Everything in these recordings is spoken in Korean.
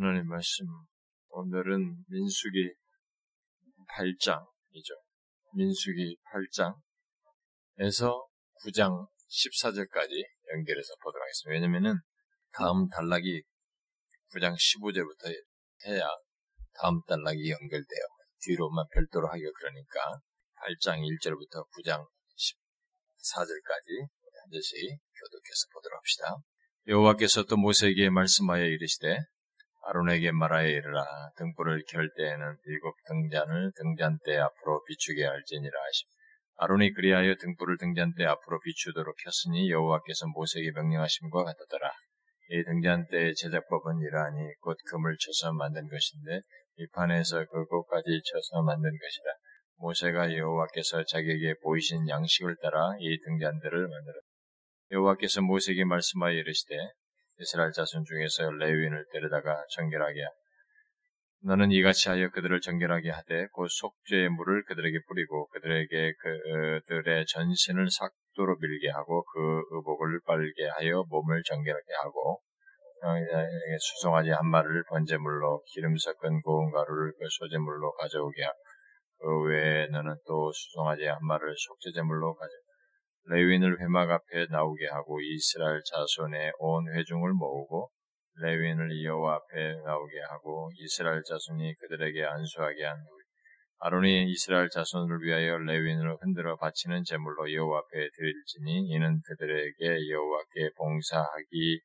하나님 말씀 오늘은 민수기 8장이죠. 민수기 8장에서 9장 14절까지 연결해서 보도록 하겠습니다. 왜냐면은 다음 단락이 9장 15절부터 해야 다음 단락이 연결돼요. 뒤로만 별도로 하기가 그러니까 8장 1절부터 9장 14절까지 한 절씩 교독해서 보도록 합시다. 여호와께서 또 모세에게 말씀하여 이르시되 아론에게 말하여 이르라. 등불을 켤 때에는 일곱 등잔을 등잔대 앞으로 비추게 할지니라 하심. 아론이 그리하여 등불을 등잔대 앞으로 비추도록 켰으니 여호와께서 모세에게 명령하심과 같았더라. 이 등잔대의 제작법은 이러하니 곧 금을 쳐서 만든 것인데 이판에서 그곳까지 쳐서 만든 것이라. 모세가 여호와께서 자기에게 보이신 양식을 따라 이 등잔대를 만들었다. 여호와께서 모세에게 말씀하여 이르시되 이스라엘 자손 중에서 레위인을 데려다가 정결하게 하라. 너는 이같이 하여 그들을 정결하게 하되 곧 속죄의 물을 그들에게 뿌리고 그들에게 그들의 전신을 삭도로 밀게 하고 그 의복을 빨게 하여 몸을 정결하게 하고 수송아지 한 마리를 번제물로 기름 섞은 고운 가루를 그 소제물로 가져오게 하고 그 외에 너는 또 수송아지 한 마리를 속죄제물로 가져 레윈을 회막 앞에 나오게 하고 이스라엘 자손의 온 회중을 모으고 레윈을 여호와 앞에 나오게 하고 이스라엘 자손이 그들에게 안수하게 한 후, 아론이 이스라엘 자손을 위하여 레윈을 흔들어 바치는 제물로 여호와 앞에 드릴지니 이는 그들에게 여호와께 봉사하기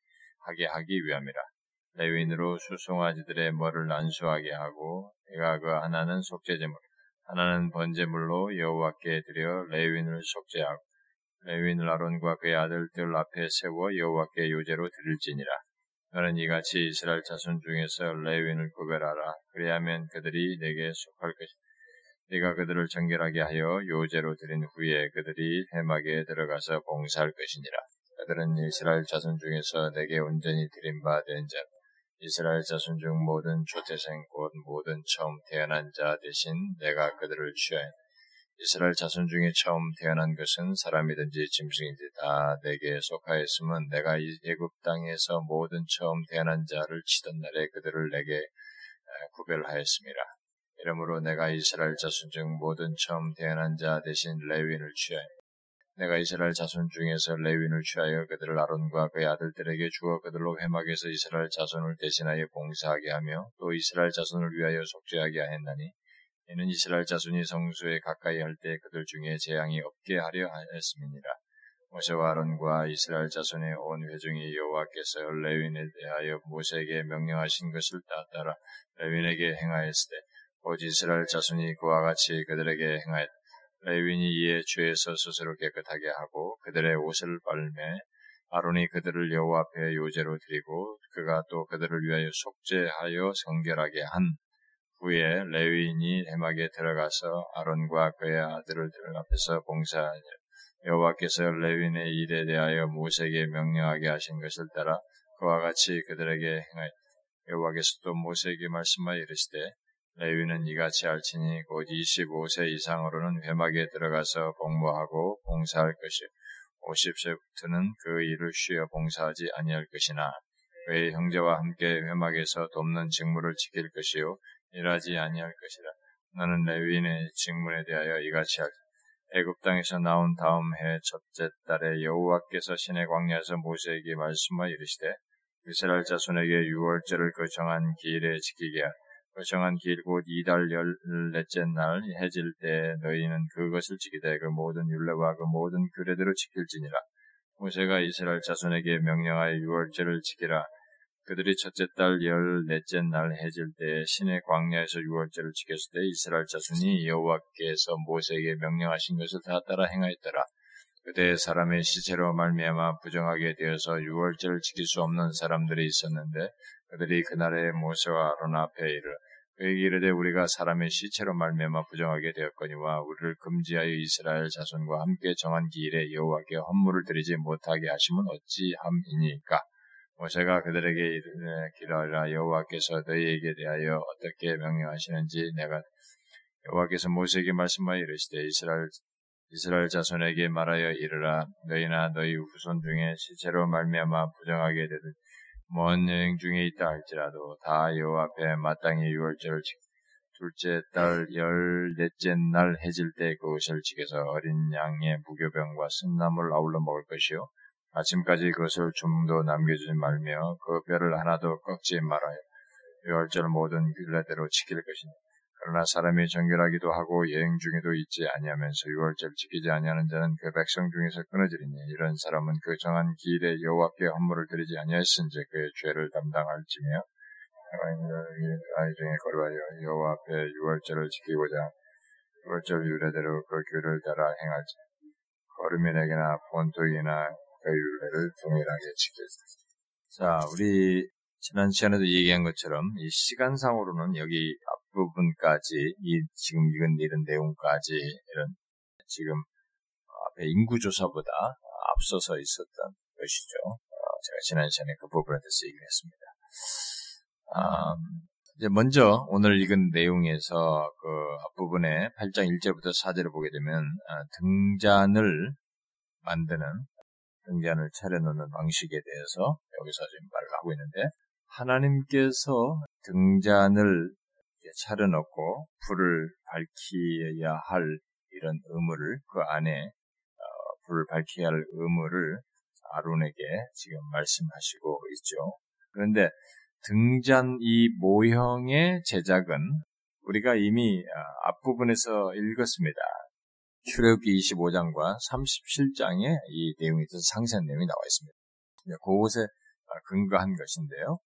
하게 하기 위함이라. 레윈으로 수송아지들의 머리를 안수하게 하고 내가 그 하나는 속죄제물, 하나는 번제물로 여호와께 드려 레윈을 속죄하고 레윈을 아론과 그의 아들들 앞에 세워 여호와께 요제로 드릴지니라. 너는 이같이 이스라엘 자손 중에서 레윈을 구별하라. 그리하면 그들이 내게 속할 것이다. 네가 그들을 정결하게 하여 요제로 드린 후에 그들이 해막에 들어가서 봉사할 것이니라. 그들은 이스라엘 자손 중에서 내게 온전히 드린 바 된 자, 이스라엘 자손 중 모든 초태생 곧 모든 처음 태어난 자 대신 내가 그들을 취하였다. 이스라엘 자손 중에 처음 태어난 것은 사람이든지 짐승인지 다 내게 속하였으면 내가 애굽 땅에서 모든 처음 태어난 자를 치던 날에 그들을 내게 구별하였습니다. 이러므로 내가 이스라엘 자손 중 모든 처음 태어난 자 대신 레윈을 취하여 내가 이스라엘 자손 중에서 레윈을 취하여 그들을 아론과 그의 아들들에게 주어 그들로 회막에서 이스라엘 자손을 대신하여 봉사하게 하며 또 이스라엘 자손을 위하여 속죄하게 하였나니 이는 이스라엘 자손이 성수에 가까이 할 때 그들 중에 재앙이 없게 하려 하였음이니라. 모세와 아론과 이스라엘 자손의 온 회중이 여호와께서 레윈에 대하여 모세에게 명령하신 것을 따라 레윈에게 행하였을 때, 곧 이스라엘 자손이 그와 같이 그들에게 행하였다. 레윈이 이에 죄에서 스스로 깨끗하게 하고 그들의 옷을 빨매 아론이 그들을 여호와 앞에 요제로 드리고 그가 또 그들을 위하여 속죄하여 성결하게 한 후에 레위인이 해막에 들어가서 아론과 그의 아들들 앞에서 봉사하니 여호와께서 레위인의 일에 대하여 모세에게 명령하게 하신 것을 따라 그와 같이 그들에게 행하여 여호와께서 또 모세에게 말씀하여 이르시되 레위는 이같이 할지니 곧 25세 이상으로는 회막에 들어가서 복무하고 봉사할 것이요 50세부터는 그 일을 쉬어 봉사하지 아니할 것이나 그의 형제와 함께 회막에서 돕는 직무를 지킬 것이요 일하지 아니할 것이라. 나는 레위인의 직문에 대하여 이같이 할 애굽 땅에서 나온 다음 해 첫째 달에 여호와께서 신의 광야에서 모세에게 말씀하여 이르시되 이스라엘 자손에게 유월절을 그 정한 기일에 지키게 하라. 그 정한 기일 곧 이달 열넷째 날 해질 때 너희는 그것을 지키되 그 모든 율례와 그 모든 규례대로 지킬지니라. 모세가 이스라엘 자손에게 명령하여 유월절을 지키라. 그들이 첫째 달 열 넷째 날 해질 때 신의 광야에서 유월절을 지켰을 때 이스라엘 자손이 여호와께서 모세에게 명령하신 것을 다 따라 행하였더라. 그때 사람의 시체로 말미암아 부정하게 되어서 유월절을 지킬 수 없는 사람들이 있었는데 그들이 그날에 모세와 아론 앞에 이르 그에게 이르되 우리가 사람의 시체로 말미암아 부정하게 되었거니와 우리를 금지하여 이스라엘 자손과 함께 정한 기일에 여호와께 헌물을 드리지 못하게 하심은 어찌함이니까 모세가 그들에게 이르되 기다리라. 여호와께서 너희에게 대하여 어떻게 명령하시는지 내가 여호와께서 모세에게 말씀하여 이르시되 이스라엘 이스라엘 자손에게 말하여 이르라. 너희나 너희 후손 중에 실제로 말미암아 부정하게 되든 먼 여행 중에 있다 할지라도 다 여호와 앞에 마땅히 유월절을 지 둘째 달 열넷째 날 해질 때 그것을 지켜서 어린 양의 무교병과 쓴나물 아울러 먹을 것이요 아침까지 그것을 좀도 남겨주지 말며 그 뼈를 하나도 꺾지 말아요. 유월절 모든 균례대로 지킬 것이니 그러나 사람이 정결하기도 하고 여행 중에도 있지 아니하면서 유월절 지키지 아니하는 자는 그 백성 중에서 끊어지리니 이런 사람은 그 정한 기일에 여호와께 헌물을 드리지 아니하였은지 그의 죄를 담당할지며 아이 중에 거루하여 여호와 앞에 유월절을 지키고자 유월절 유래대로 그 규를 따라 행할지 거름인에게나 본토이나 그 유래를 동일하게 지킬지 자 우리 지난 시간에도 얘기한 것처럼 이 시간상으로는 여기 앞부분까지 이 지금 읽은 이런 내용까지 이런 지금 앞에 인구조사보다 앞서서 있었던 것이죠. 제가 지난 시간에 그 부분에 대해서 얘기를 했습니다. 아, 이제 먼저 오늘 읽은 내용에서 그 앞부분에 8장 1절부터 4절을 보게 되면 아, 등잔을 만드는 등잔을 차려놓는 방식에 대해서 여기서 지금 말을 하고 있는데 하나님께서 등잔을 차려놓고 불을 밝혀야 할 이런 의무를 그 안에 어, 불을 밝혀야 할 의무를 아론에게 지금 말씀하시고 있죠. 그런데 등잔 이 모형의 제작은 우리가 이미 아, 앞부분에서 읽었습니다. 출애굽기 25장과 37장에 이 내용이 있어서 상세한 내용이 나와 있습니다. 그곳에 아, 근거한 것인데요.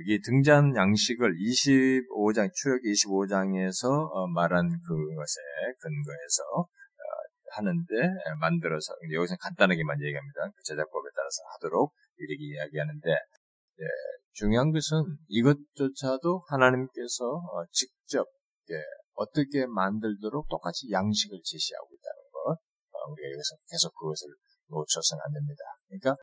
여기 등잔 양식을 25장, 출애굽기 25장에서 어, 말한 그것에 근거해서 어, 하는데 만들어서 여기서 간단하게만 얘기합니다. 그 제작법에 따라서 하도록 이렇게 이야기하는데 예, 중요한 것은 이것조차도 하나님께서 어, 직접 예, 어떻게 만들도록 똑같이 양식을 제시하고 있다는 것 어, 우리가 여기서 계속 그것을 놓쳐서는 안 됩니다. 그러니까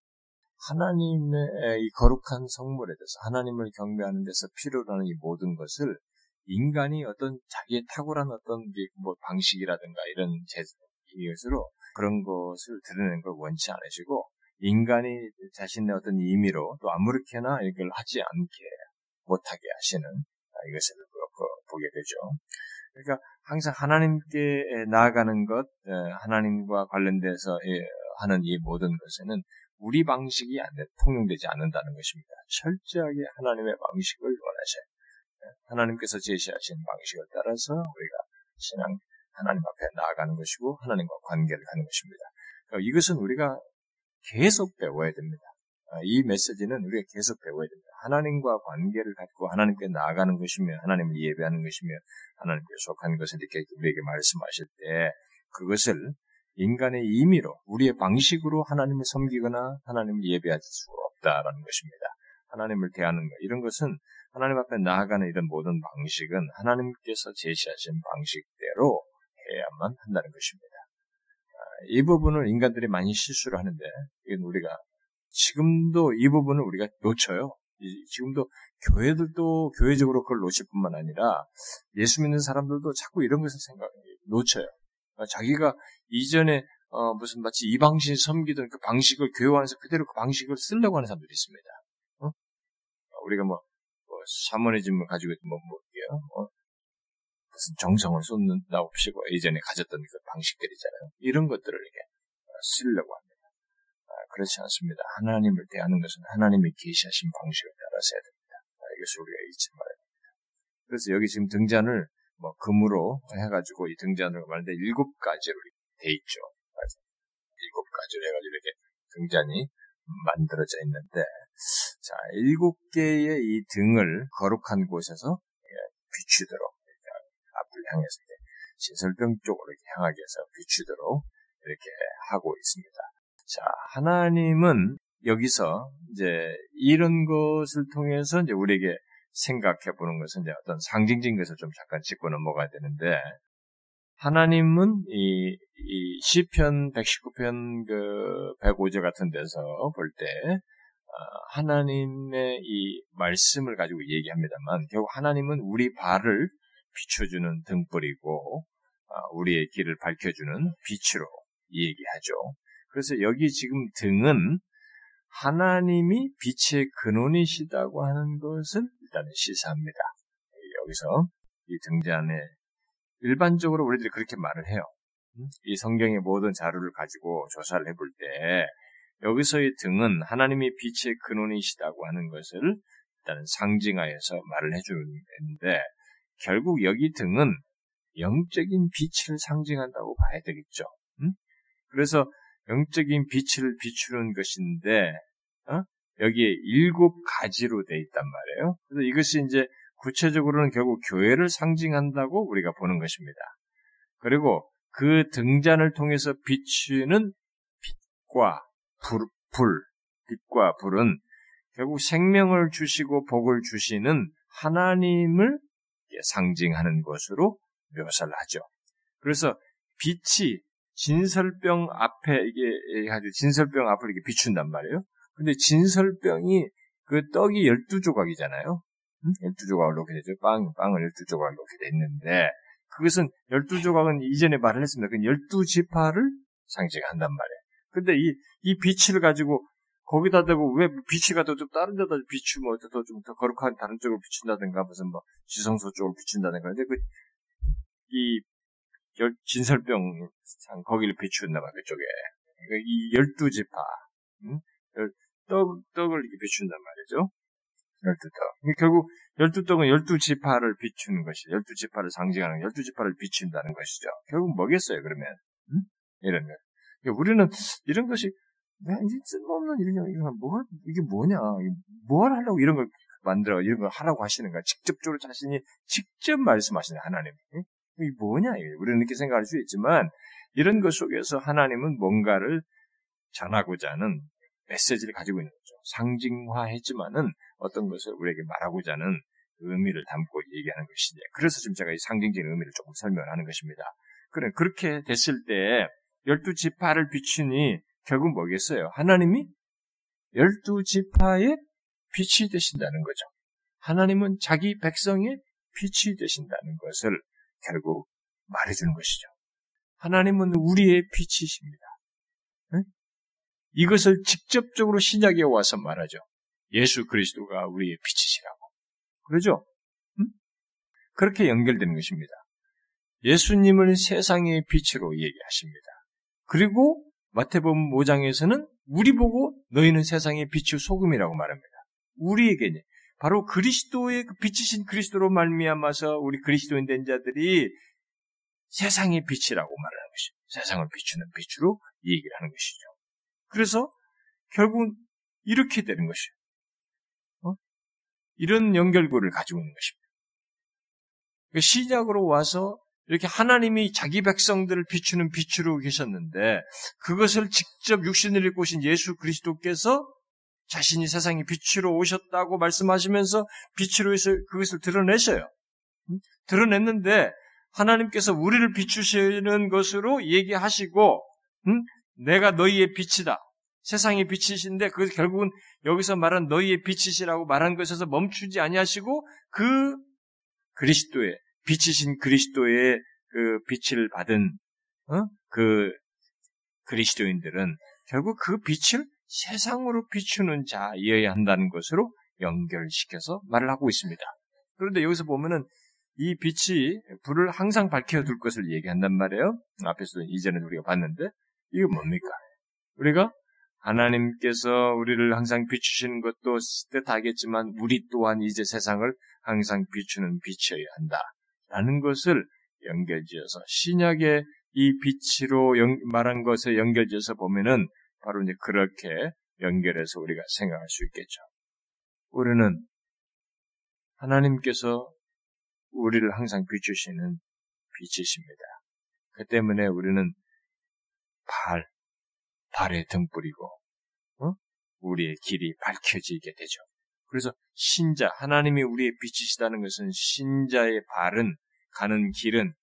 하나님의 이 거룩한 성물에 대해서 하나님을 경배하는 데서 필요로 하는 이 모든 것을 인간이 어떤 자기의 탁월한 어떤 뭐 방식이라든가 이런 제, 이것으로 그런 것을 드러내는 걸 원치 않으시고 인간이 자신의 어떤 임의로 또 아무렇게나 이걸 하지 않게 못하게 하시는 이것을 보게 되죠. 그러니까 항상 하나님께 나아가는 것, 하나님과 관련돼서 하는 이 모든 것에는 우리 방식이 통용되지 않는다는 것입니다. 철저하게 하나님의 방식을 원하셔요. 하나님께서 제시하신 방식을 따라서 우리가 신앙, 하나님 앞에 나아가는 것이고 하나님과 관계를 하는 것입니다. 그러니까 이것은 우리가 계속 배워야 됩니다. 아, 이 메시지는 우리가 계속 배워야 됩니다. 하나님과 관계를 갖고 하나님께 나아가는 것이며 하나님을 예배하는 것이며 하나님께 속한 것을 이렇게 우리에게 말씀하실 때 그것을 인간의 임의로 우리의 방식으로 하나님을 섬기거나 하나님을 예배할 수 없다라는 것입니다. 하나님을 대하는 것 이런 것은 하나님 앞에 나아가는 이런 모든 방식은 하나님께서 제시하신 방식대로 해야만 한다는 것입니다. 이 부분을 인간들이 많이 실수를 하는데 이건 우리가 지금도 이 부분을 우리가 놓쳐요. 지금도 교회들도 교회적으로 그걸 놓칠 뿐만 아니라 예수 믿는 사람들도 자꾸 이런 것을 생각 놓쳐요. 그러니까 자기가 이전에 어, 무슨 마치 이 방식 섬기던 그 방식을 교회 안에서 그대로 그 방식을 쓰려고 하는 사람들이 있습니다. 어? 우리가 뭐, 뭐 사모니즘을 가지고 뭐 볼게요. 뭐, 무슨 정성을 쏟는다 없이고 예전에 가졌던 그 방식들이잖아요. 이런 것들을 이렇게 쓰려고 합니다. 아, 그렇지 않습니다. 하나님을 대하는 것은 하나님이 계시하신 방식을 따라서 해야 됩니다. 아, 이것을 우리가 잊지 말아야 됩니다. 그래서 여기 지금 등잔을 뭐 금으로 해가지고 이 등잔을 말하는데 일곱 가지로 돼 있죠. 일곱 가지로 해가지고 이렇게 등잔이 만들어져 있는데 자 일곱 개의 이 등을 거룩한 곳에서 비추도록 향해서 신설병 쪽으로 향하게 해서 비추도록 이렇게 하고 있습니다. 자, 하나님은 여기서 이제 이런 것을 통해서 이제 우리에게 생각해 보는 것은 이제 어떤 상징적인 것을 좀 잠깐 짚고 넘어가야 되는데, 하나님은 이, 이 시편 119편 그 105절 같은 데서 볼 때, 어, 하나님의 이 말씀을 가지고 얘기합니다만, 결국 하나님은 우리 발을 비춰주는 등불이고 아, 우리의 길을 밝혀주는 빛으로 얘기하죠. 그래서 여기 지금 등은 하나님이 빛의 근원이시다고 하는 것을 일단은 시사합니다. 여기서 이 등잔에 일반적으로 우리들이 그렇게 말을 해요. 음? 이 성경의 모든 자료를 가지고 조사를 해볼 때 여기서의 등은 하나님이 빛의 근원이시다고 하는 것을 일단 상징하여서 말을 해주는데 결국 여기 등은 영적인 빛을 상징한다고 봐야 되겠죠. 음? 그래서 영적인 빛을 비추는 것인데 어? 여기에 일곱 가지로 돼 있단 말이에요. 그래서 이것이 이제 구체적으로는 결국 교회를 상징한다고 우리가 보는 것입니다. 그리고 그 등잔을 통해서 비추는 빛과 불, 불, 빛과 불은 결국 생명을 주시고 복을 주시는 하나님을 상징하는 것으로 묘사를 하죠. 그래서 빛이 진설병 앞에 이게 아주 진설병 앞을 이렇게 비춘단 말이에요. 근데 진설병이 그 떡이 12조각이잖아요. 12조각을 놓게 되죠. 빵, 빵을 12조각을 놓게 됐는데, 그것은 12조각은 이전에 말을 했습니다. 그 12지파를 상징한단 말이에요. 근데 이, 이 빛을 가지고 거기다 대고 왜 빛이 가도 좀 다른 데다 비추면 더좀 더 거룩한 다른 쪽으로 비춘다든가 무슨 뭐 지성소 쪽으로 비춘다든가 근데 그 이 진설병 상 거기를 비춘다 말 그쪽에. 그러니까 이 열두 지파 음? 떡 떡을 이렇게 비춘단 말이죠. 열두 떡. 결국 열두 떡은 열두 지파를 비추는 것이 열두 지파를 상징하는 열두 지파를 비춘다는 것이죠. 결국 뭐겠어요 그러면? 음? 이런 것 그러니까 우리는 이런 것이 왠지 쓸모없는 일이냐, 이거 뭐, 이게 뭐냐, 뭘 하려고 이런 걸 만들어, 이런 걸 하라고 하시는가, 직접적으로 자신이 직접 말씀하시는 하나님. 이게 뭐냐. 우리는 이렇게 생각할 수 있지만, 이런 것 속에서 하나님은 뭔가를 전하고자 하는 메시지를 가지고 있는 거죠. 상징화했지만은 어떤 것을 우리에게 말하고자 하는 의미를 담고 얘기하는 것이지. 그래서 지금 제가 이 상징적인 의미를 조금 설명하는 것입니다. 그래, 그렇게 됐을 때, 열두 지파를 비추니 결국 뭐겠어요? 하나님이 열두 지파의 빛이 되신다는 거죠. 하나님은 자기 백성의 빛이 되신다는 것을 결국 말해주는 것이죠. 하나님은 우리의 빛이십니다. 응? 이것을 직접적으로 신약에 와서 말하죠. 예수 그리스도가 우리의 빛이시라고. 그러죠? 응? 그렇게 연결되는 것입니다. 예수님을 세상의 빛으로 얘기하십니다. 그리고 마태복음 5장에서는 우리 보고 너희는 세상의 빛이 소금이라고 말합니다. 우리에게 바로 그리스도의 그 빛이신 그리스도로 말미암아서 우리 그리스도인 된 자들이 세상의 빛이라고 말하는 것이죠. 세상을 비추는 빛으로 얘기를 하는 것이죠. 그래서 결국은 이렇게 되는 것이에요. 어? 이런 연결고를 가지고 있는 것입니다. 그러니까 시작으로 와서 이렇게 하나님이 자기 백성들을 비추는 빛으로 계셨는데 그것을 직접 육신을 입고 오신 예수 그리스도께서 자신이 세상에 빛으로 오셨다고 말씀하시면서 빛으로 해서 그것을 드러내셔요. 드러냈는데 하나님께서 우리를 비추시는 것으로 얘기하시고 음? 내가 너희의 빛이다. 세상의 빛이신데 그 결국은 여기서 말한 너희의 빛이시라고 말한 것에서 멈추지 아니하시고 그 그리스도의 빛이신 그리스도의 그 빛을 받은 어? 그 그리스도인들은 결국 그 빛을 세상으로 비추는 자이어야 한다는 것으로 연결시켜서 말을 하고 있습니다. 그런데 여기서 보면은 이 빛이 불을 항상 밝혀둘 것을 얘기한단 말이에요. 앞에서도 이전에 우리가 봤는데 이거 뭡니까? 우리가 하나님께서 우리를 항상 비추시는 것도 뜻하겠지만 우리 또한 이제 세상을 항상 비추는 빛이어야 한다. 라는 것을 연결지어서 신약의 이 빛으로 말한 것에 연결지어서 보면은 바로 이제 그렇게 연결해서 우리가 생각할 수 있겠죠. 우리는 하나님께서 우리를 항상 비추시는 빛이십니다. 그 때문에 우리는 발, 발에 등불이고, 어? 우리의 길이 밝혀지게 되죠. 그래서 신자, 하나님이 우리의 빛이시다는 것은 신자의 발은 가는 길은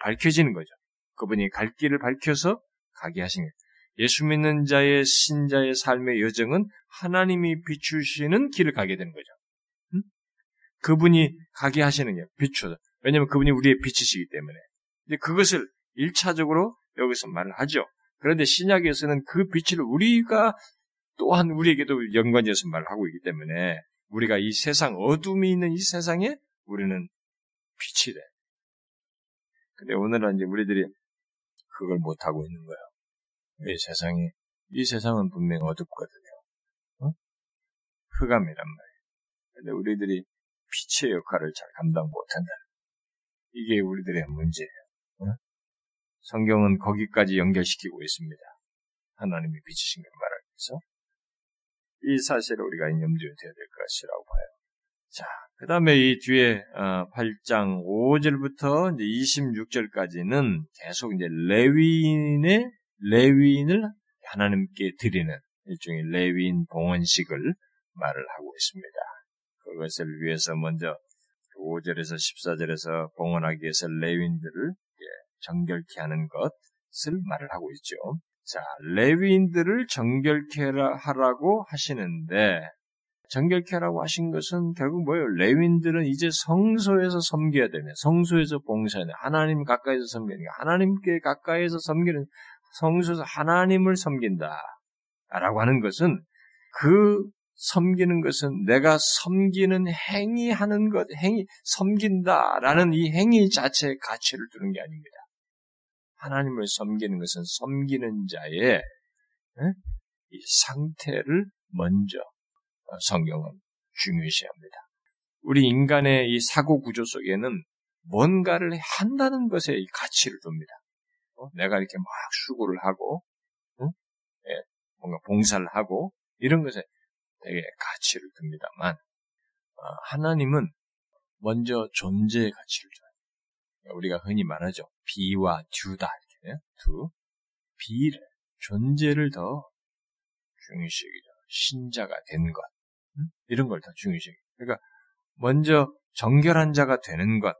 밝혀지는 거죠. 그분이 갈 길을 밝혀서 가게 하신 거예요. 예수 믿는 자의 신자의 삶의 여정은 하나님이 비추시는 길을 가게 되는 거죠. 음? 그분이 가게 하시는 게 비추다. 왜냐하면 그분이 우리의 빛이시기 때문에. 이제 그것을 1차적으로 여기서 말을 하죠. 그런데 신약에서는 그 빛을 우리가 또한 우리에게도 연관지어서 말하고 있기 때문에 우리가 이 세상 어둠이 있는 이 세상에 우리는 빛이 돼. 근데 오늘은 이제 우리들이 그걸 못 하고 있는 거야. 이 세상이 이 세상은 분명 어둡거든요. 어? 흑암이란 말이에요. 근데 우리들이 빛의 역할을 잘 감당 못한다. 이게 우리들의 문제예요. 어? 성경은 거기까지 연결시키고 있습니다. 하나님이 비치신 걸 말하기 위해서. 이 사실을 우리가 염두에 둬야 될 것이라고 봐요. 자, 그 다음에 이 뒤에 8장 어, 5절부터 이제 26절까지는 계속 이제 레위인의 레위인을 하나님께 드리는 일종의 레위인 봉헌식을 말을 하고 있습니다. 그것을 위해서 먼저 5절에서 14절에서 봉헌하기 위해서 레위인들을 정결케 하는 것을 말을 하고 있죠. 자, 레위인들을 정결케 하라고 하시는데 정결케 하라고 하신 것은 결국 뭐예요? 레위인들은 이제 성소에서 섬겨야 되네. 성소에서 돼. 하나님 가까이서 섬기는 게 하나님께 가까이서 섬기는 성소에서 하나님을 섬긴다. 라고 하는 것은 그 섬기는 것은 내가 섬기는 행위하는 것, 행위, 섬긴다라는 이 행위 자체의 가치를 두는 게 아닙니다. 하나님을 섬기는 것은 섬기는 자의 이 상태를 먼저 성경은 중요시합니다. 우리 인간의 이 사고 구조 속에는 뭔가를 한다는 것에 이 가치를 둡니다. 어? 내가 이렇게 막 수고를 하고, 응? 예, 뭔가 봉사를 하고, 이런 것에 되게 가치를 둡니다만, 어, 하나님은 먼저 존재의 가치를 줘요. 우리가 흔히 말하죠. 비와 듀다. 이렇게, 두. 비를, 존재를 더 중요시 여기죠. 신자가 된 것. 응? 이런 걸 더 중요시 여기죠. 그러니까, 먼저 정결한 자가 되는 것.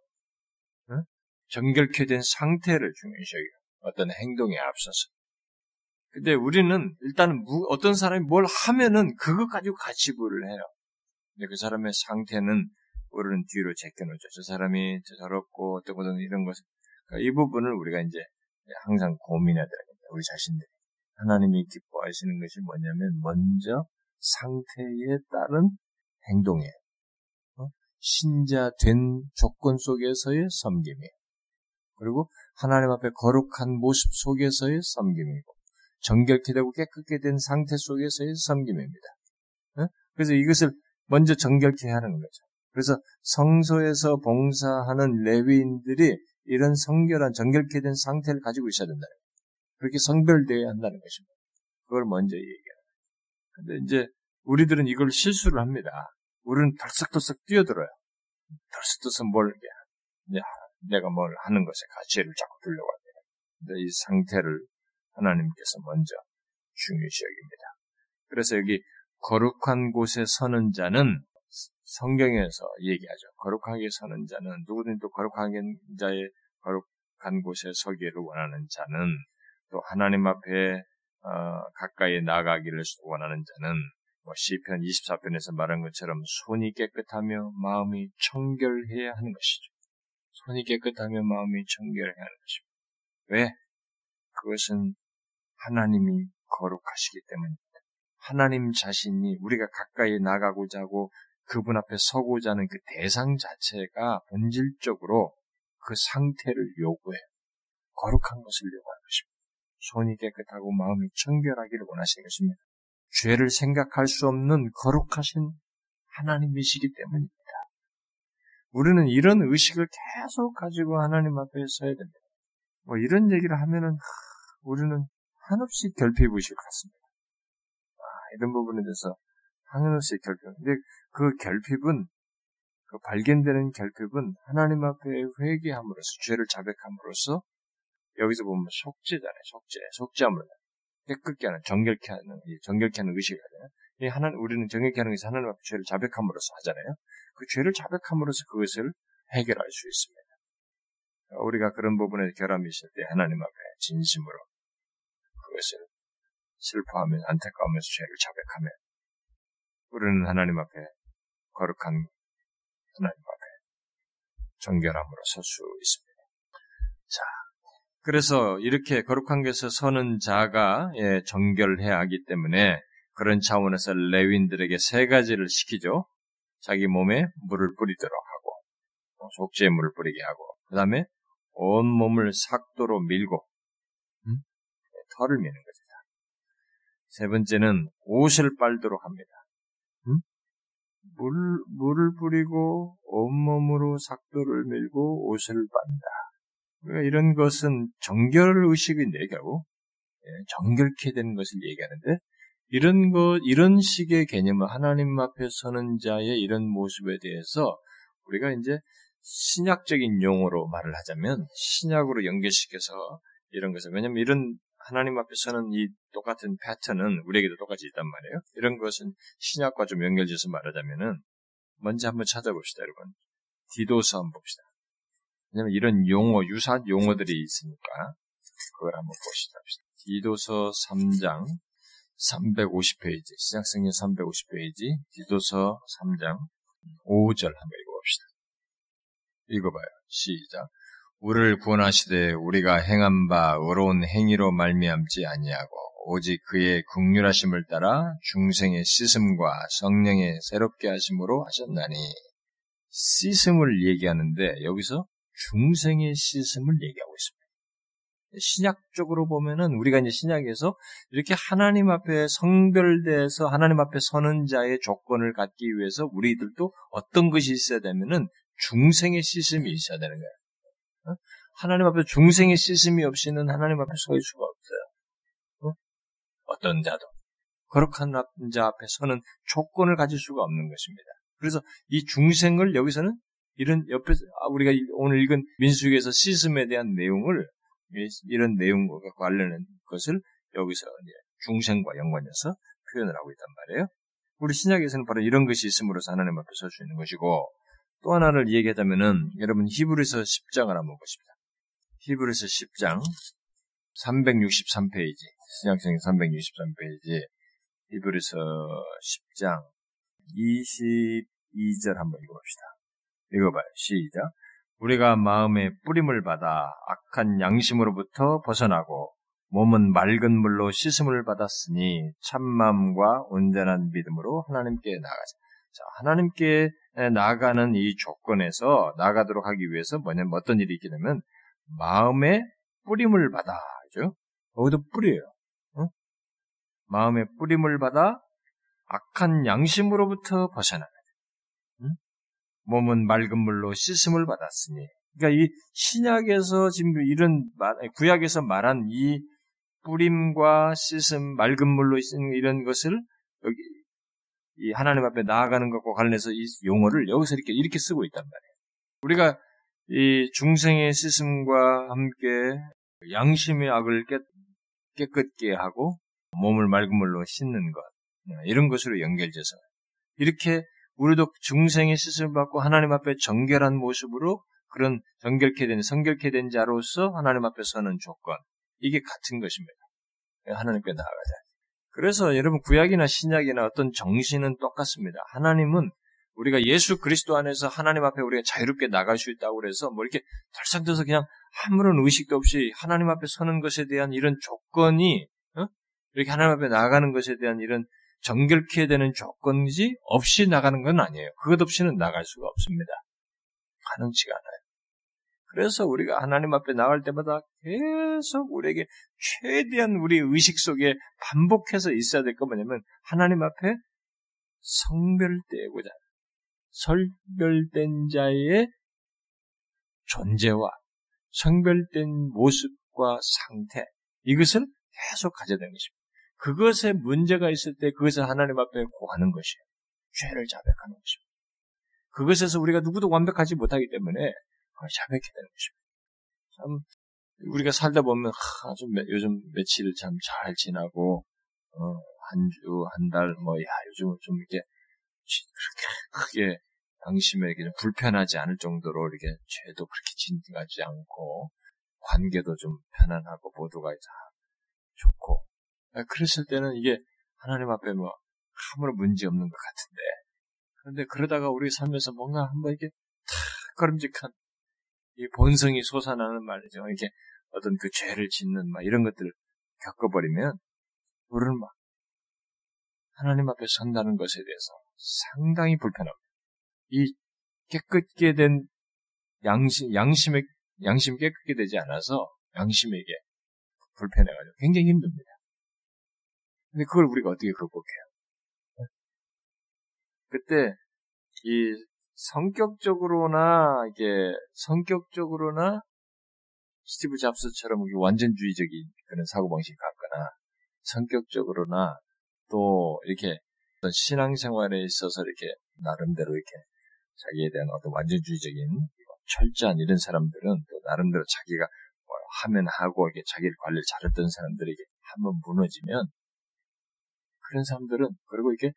응? 정결케 된 상태를 중요시 여기죠. 어떤 행동에 앞서서. 근데 우리는 일단 어떤 사람이 뭘 하면은 그것 가지고 가치 부를 해요. 근데 그 사람의 상태는 우리는 뒤로 제껴놓죠. 저 사람이 저렇고 어떻거든 이런 것을. 그러니까 이 부분을 우리가 이제 항상 고민해야 됩니다. 우리 자신들이. 하나님이 기뻐하시는 것이 뭐냐면 먼저 상태에 따른 행동이에요. 어? 신자 된 조건 속에서의 섬김이에요. 그리고 하나님 앞에 거룩한 모습 속에서의 섬김이고 정결케 되고 깨끗게 된 상태 속에서의 섬김입니다. 그래서 이것을 먼저 정결케 하는 거죠. 그래서 성소에서 봉사하는 레위인들이 이런 성결한 정결케 된 상태를 가지고 있어야 된다. 그렇게 성별되어야 한다는 것입니다. 그걸 먼저 얘기해요. 근데 이제 우리들은 이걸 실수를 합니다. 우리는 덜썩덜썩 뛰어들어요. 덜썩덜썩 뭘 이제 내가 뭘 하는 것에 가치를 자꾸 두려고 합니다. 근데 이 상태를 하나님께서 먼저 중요시 여깁니다. 그래서 여기 거룩한 곳에 서는 자는 성경에서 얘기하죠. 거룩하게 서는 자는 누구든 또 거룩한 자의 거룩한 곳에 서기를 원하는 자는 또 하나님 앞에 어, 가까이 나가기를 원하는 자는 뭐 시편 24편에서 말한 것처럼 손이 깨끗하며 마음이 청결해야 하는 것이죠. 손이 깨끗하며 마음이 청결해야 하는 것입니다. 왜? 그것은 하나님이 거룩하시기 때문입니다. 하나님 자신이 우리가 가까이 나가고자 하고 그분 앞에 서고자 하는 그 대상 자체가 본질적으로 그 상태를 요구해요. 거룩한 것을 요구하는 것입니다. 손이 깨끗하고 마음이 청결하기를 원하시는 것입니다. 죄를 생각할 수 없는 거룩하신 하나님이시기 때문입니다. 우리는 이런 의식을 계속 가지고 하나님 앞에 서야 됩니다. 뭐 이런 얘기를 하면은 우리는 한없이 결핍의식 같습니다. 아, 이런 부분에 대해서 한없이 결핍. 근데 그 결핍은 그 발견되는 결핍은 하나님 앞에 회개함으로써 죄를 자백함으로써 여기서 보면 속죄잖아요. 속죄, 속죄함을 깨끗게 하는, 정결케 하는, 정결케 하는 의식을 하잖아요. 이 하나 우리는 정결케 하는 것이 하나님 앞에 죄를 자백함으로써 하잖아요. 그 죄를 자백함으로써 그것을 해결할 수 있습니다. 우리가 그런 부분에 결함이 있을 때 하나님 앞에 진심으로 그것을 슬퍼하며 안타까우면서 죄를 자백하며 우리는 하나님 앞에 거룩한 하나님 앞에 정결함으로 설 수 있습니다. 자, 그래서 이렇게 거룩한 곳에 서는 자가 예, 정결해야 하기 때문에 그런 차원에서 레윈들에게 세 가지를 시키죠. 자기 몸에 물을 뿌리도록 하고, 어, 속죄의 물을 뿌리게 하고, 그 다음에 온 몸을 삭도로 밀고, 음? 털을 미는 것이다. 세 번째는 옷을 빨도록 합니다. 음? 물, 물을 뿌리고 온몸으로 삭도를 밀고 옷을 빤다. 그러니까 이런 것은 정결 의식인데, 결국. 예, 정결케 되는 것을 얘기하는데, 이런 것, 이런 식의 개념을 하나님 앞에 서는 자의 이런 모습에 대해서 우리가 이제 신약적인 용어로 말을 하자면 신약으로 연결시켜서 이런 것을 왜냐면 이런 하나님 앞에 서는 이 똑같은 패턴은 우리에게도 똑같이 있단 말이에요. 이런 것은 신약과 좀 연결돼서 말하자면은 먼저 한번 찾아봅시다, 여러분. 디도서 한번 봅시다. 왜냐면 이런 용어, 유사한 용어들이 있으니까 그걸 한번 보시다. 디도서 3장 350페이지, 시작성경 350페이지, 디도서 3장 5절 한번 읽어봅시다. 읽어봐요. 시작. 우리를 구원하시되 우리가 행한 바 의로운 행위로 말미암지 아니하고 오직 그의 극률하심을 따라 중생의 씻음과 성령의 새롭게 하심으로 하셨나니 씻음을 얘기하는데 여기서 중생의 씻음을 얘기하고 있습니다. 신약적으로 보면은 우리가 이제 신약에서 이렇게 하나님 앞에 성별돼서 하나님 앞에 서는 자의 조건을 갖기 위해서 우리들도 어떤 것이 있어야 되면은 중생의 씻음이 있어야 되는 거예요. 하나님 앞에 중생의 씻음이 없이는 하나님 앞에 서 있을 수가 없어요. 어? 떤 자도. 거룩한 자 앞에 서는 조건을 가질 수가 없는 것입니다. 그래서 이 중생을 여기서는 이런 옆에 아, 우리가 오늘 읽은 민수기에서 씻음에 대한 내용을 이런 내용과 관련된 것을 여기서 중생과 연관해서 표현을 하고 있단 말이에요. 우리 신약에서는 바로 이런 것이 있음으로써 하나님 앞에 설 수 있는 것이고 또 하나를 얘기하자면은 여러분 히브리서 10장을 한번 보십니다. 히브리서 10장 363페이지 신약성 363페이지 히브리서 10장 22절 한번 읽어봅시다. 읽어봐요. 시작. 우리가 마음의 뿌림을 받아 악한 양심으로부터 벗어나고 몸은 맑은 물로 씻음을 받았으니 참마음과 온전한 믿음으로 하나님께 나가자. 자, 하나님께 나가는 이 조건에서 나가도록 하기 위해서 뭐냐면 어떤 일이 있게 되면 마음의 뿌림을 받아. 그죠? 거기도 뿌리예요. 응? 마음의 뿌림을 받아 악한 양심으로부터 벗어나는. 응? 몸은 맑은 물로 씻음을 받았으니. 그러니까 이 신약에서 지금 이런 구약에서 말한 이 뿌림과 씻음, 맑은 물로 씻는 이런 것을 여기 이 하나님 앞에 나아가는 것과 관련해서 이 용어를 여기서 이렇게 이렇게 쓰고 있단 말이에요. 우리가 이 중생의 씻음과 함께 양심의 악을 깨, 깨끗게 하고 몸을 맑은 물로 씻는 것 이런 것으로 연결돼서 이렇게 우리도 중생의 씻음을 받고 하나님 앞에 정결한 모습으로 그런 정결케 된 성결케 된 자로서 하나님 앞에 서는 조건 이게 같은 것입니다. 하나님께 나아가자. 그래서 여러분 구약이나 신약이나 어떤 정신은 똑같습니다. 하나님은 우리가 예수 그리스도 안에서 하나님 앞에 우리가 자유롭게 나갈 수 있다고 그래서 뭐 이렇게 덜썩덜썩 그냥 아무런 의식도 없이 하나님 앞에 서는 것에 대한 이런 조건이 어? 이렇게 하나님 앞에 나가는 것에 대한 이런 정결케 되는 조건이지 없이 나가는 건 아니에요. 그것 없이는 나갈 수가 없습니다. 가능치가 않아요. 그래서 우리가 하나님 앞에 나갈 때마다 계속 우리에게 최대한 우리 의식 속에 반복해서 있어야 될거 뭐냐면 하나님 앞에 성별되고자 설별된 자의 존재와 성별된 모습과 상태 이것을 계속 가져야 되는 것입니다. 그것에 문제가 있을 때 그것을 하나님 앞에 고하는 것이에요. 죄를 자백하는 것입니다. 그것에서 우리가 누구도 완벽하지 못하기 때문에 자백해야 되는 것입니다. 참 우리가 살다 보면 아주 요즘 며칠 참 잘 지나고 어, 한 주, 한 달, 뭐, 야, 요즘은 좀 이렇게 그렇게 크게 양심에게 좀 불편하지 않을 정도로 이렇게 죄도 그렇게 진지하지 않고 관계도 좀 편안하고 모두가 다 좋고 아, 그랬을 때는 이게 하나님 앞에 뭐 아무런 문제 없는 것 같은데 그런데 그러다가 우리 삶에서 뭔가 한번 이렇게 탁 걸음직한 이 본성이 솟아나는 말이죠. 이렇게 어떤 그 죄를 짓는 막 이런 것들을 겪어버리면 우리는 막 하나님 앞에 선다는 것에 대해서 상당히 불편합니다. 이 깨끗게 된 양심, 양심에, 양심 깨끗게 되지 않아서 양심에게 불편해가지고 굉장히 힘듭니다. 근데 그걸 우리가 어떻게 극복해요? 그때 이 성격적으로나 이게 성격적으로나 스티브 잡스처럼 완전주의적인 그런 사고방식이 같거나 성격적으로나 또 이렇게 신앙생활에 있어서 이렇게 나름대로 이렇게 자기에 대한 어떤 완전주의적인 철저한 이런 사람들은 또 나름대로 자기가 뭐 하면 하고 이렇게 자기를 관리를 잘했던 사람들에게 한번 무너지면 그런 사람들은 그리고 이게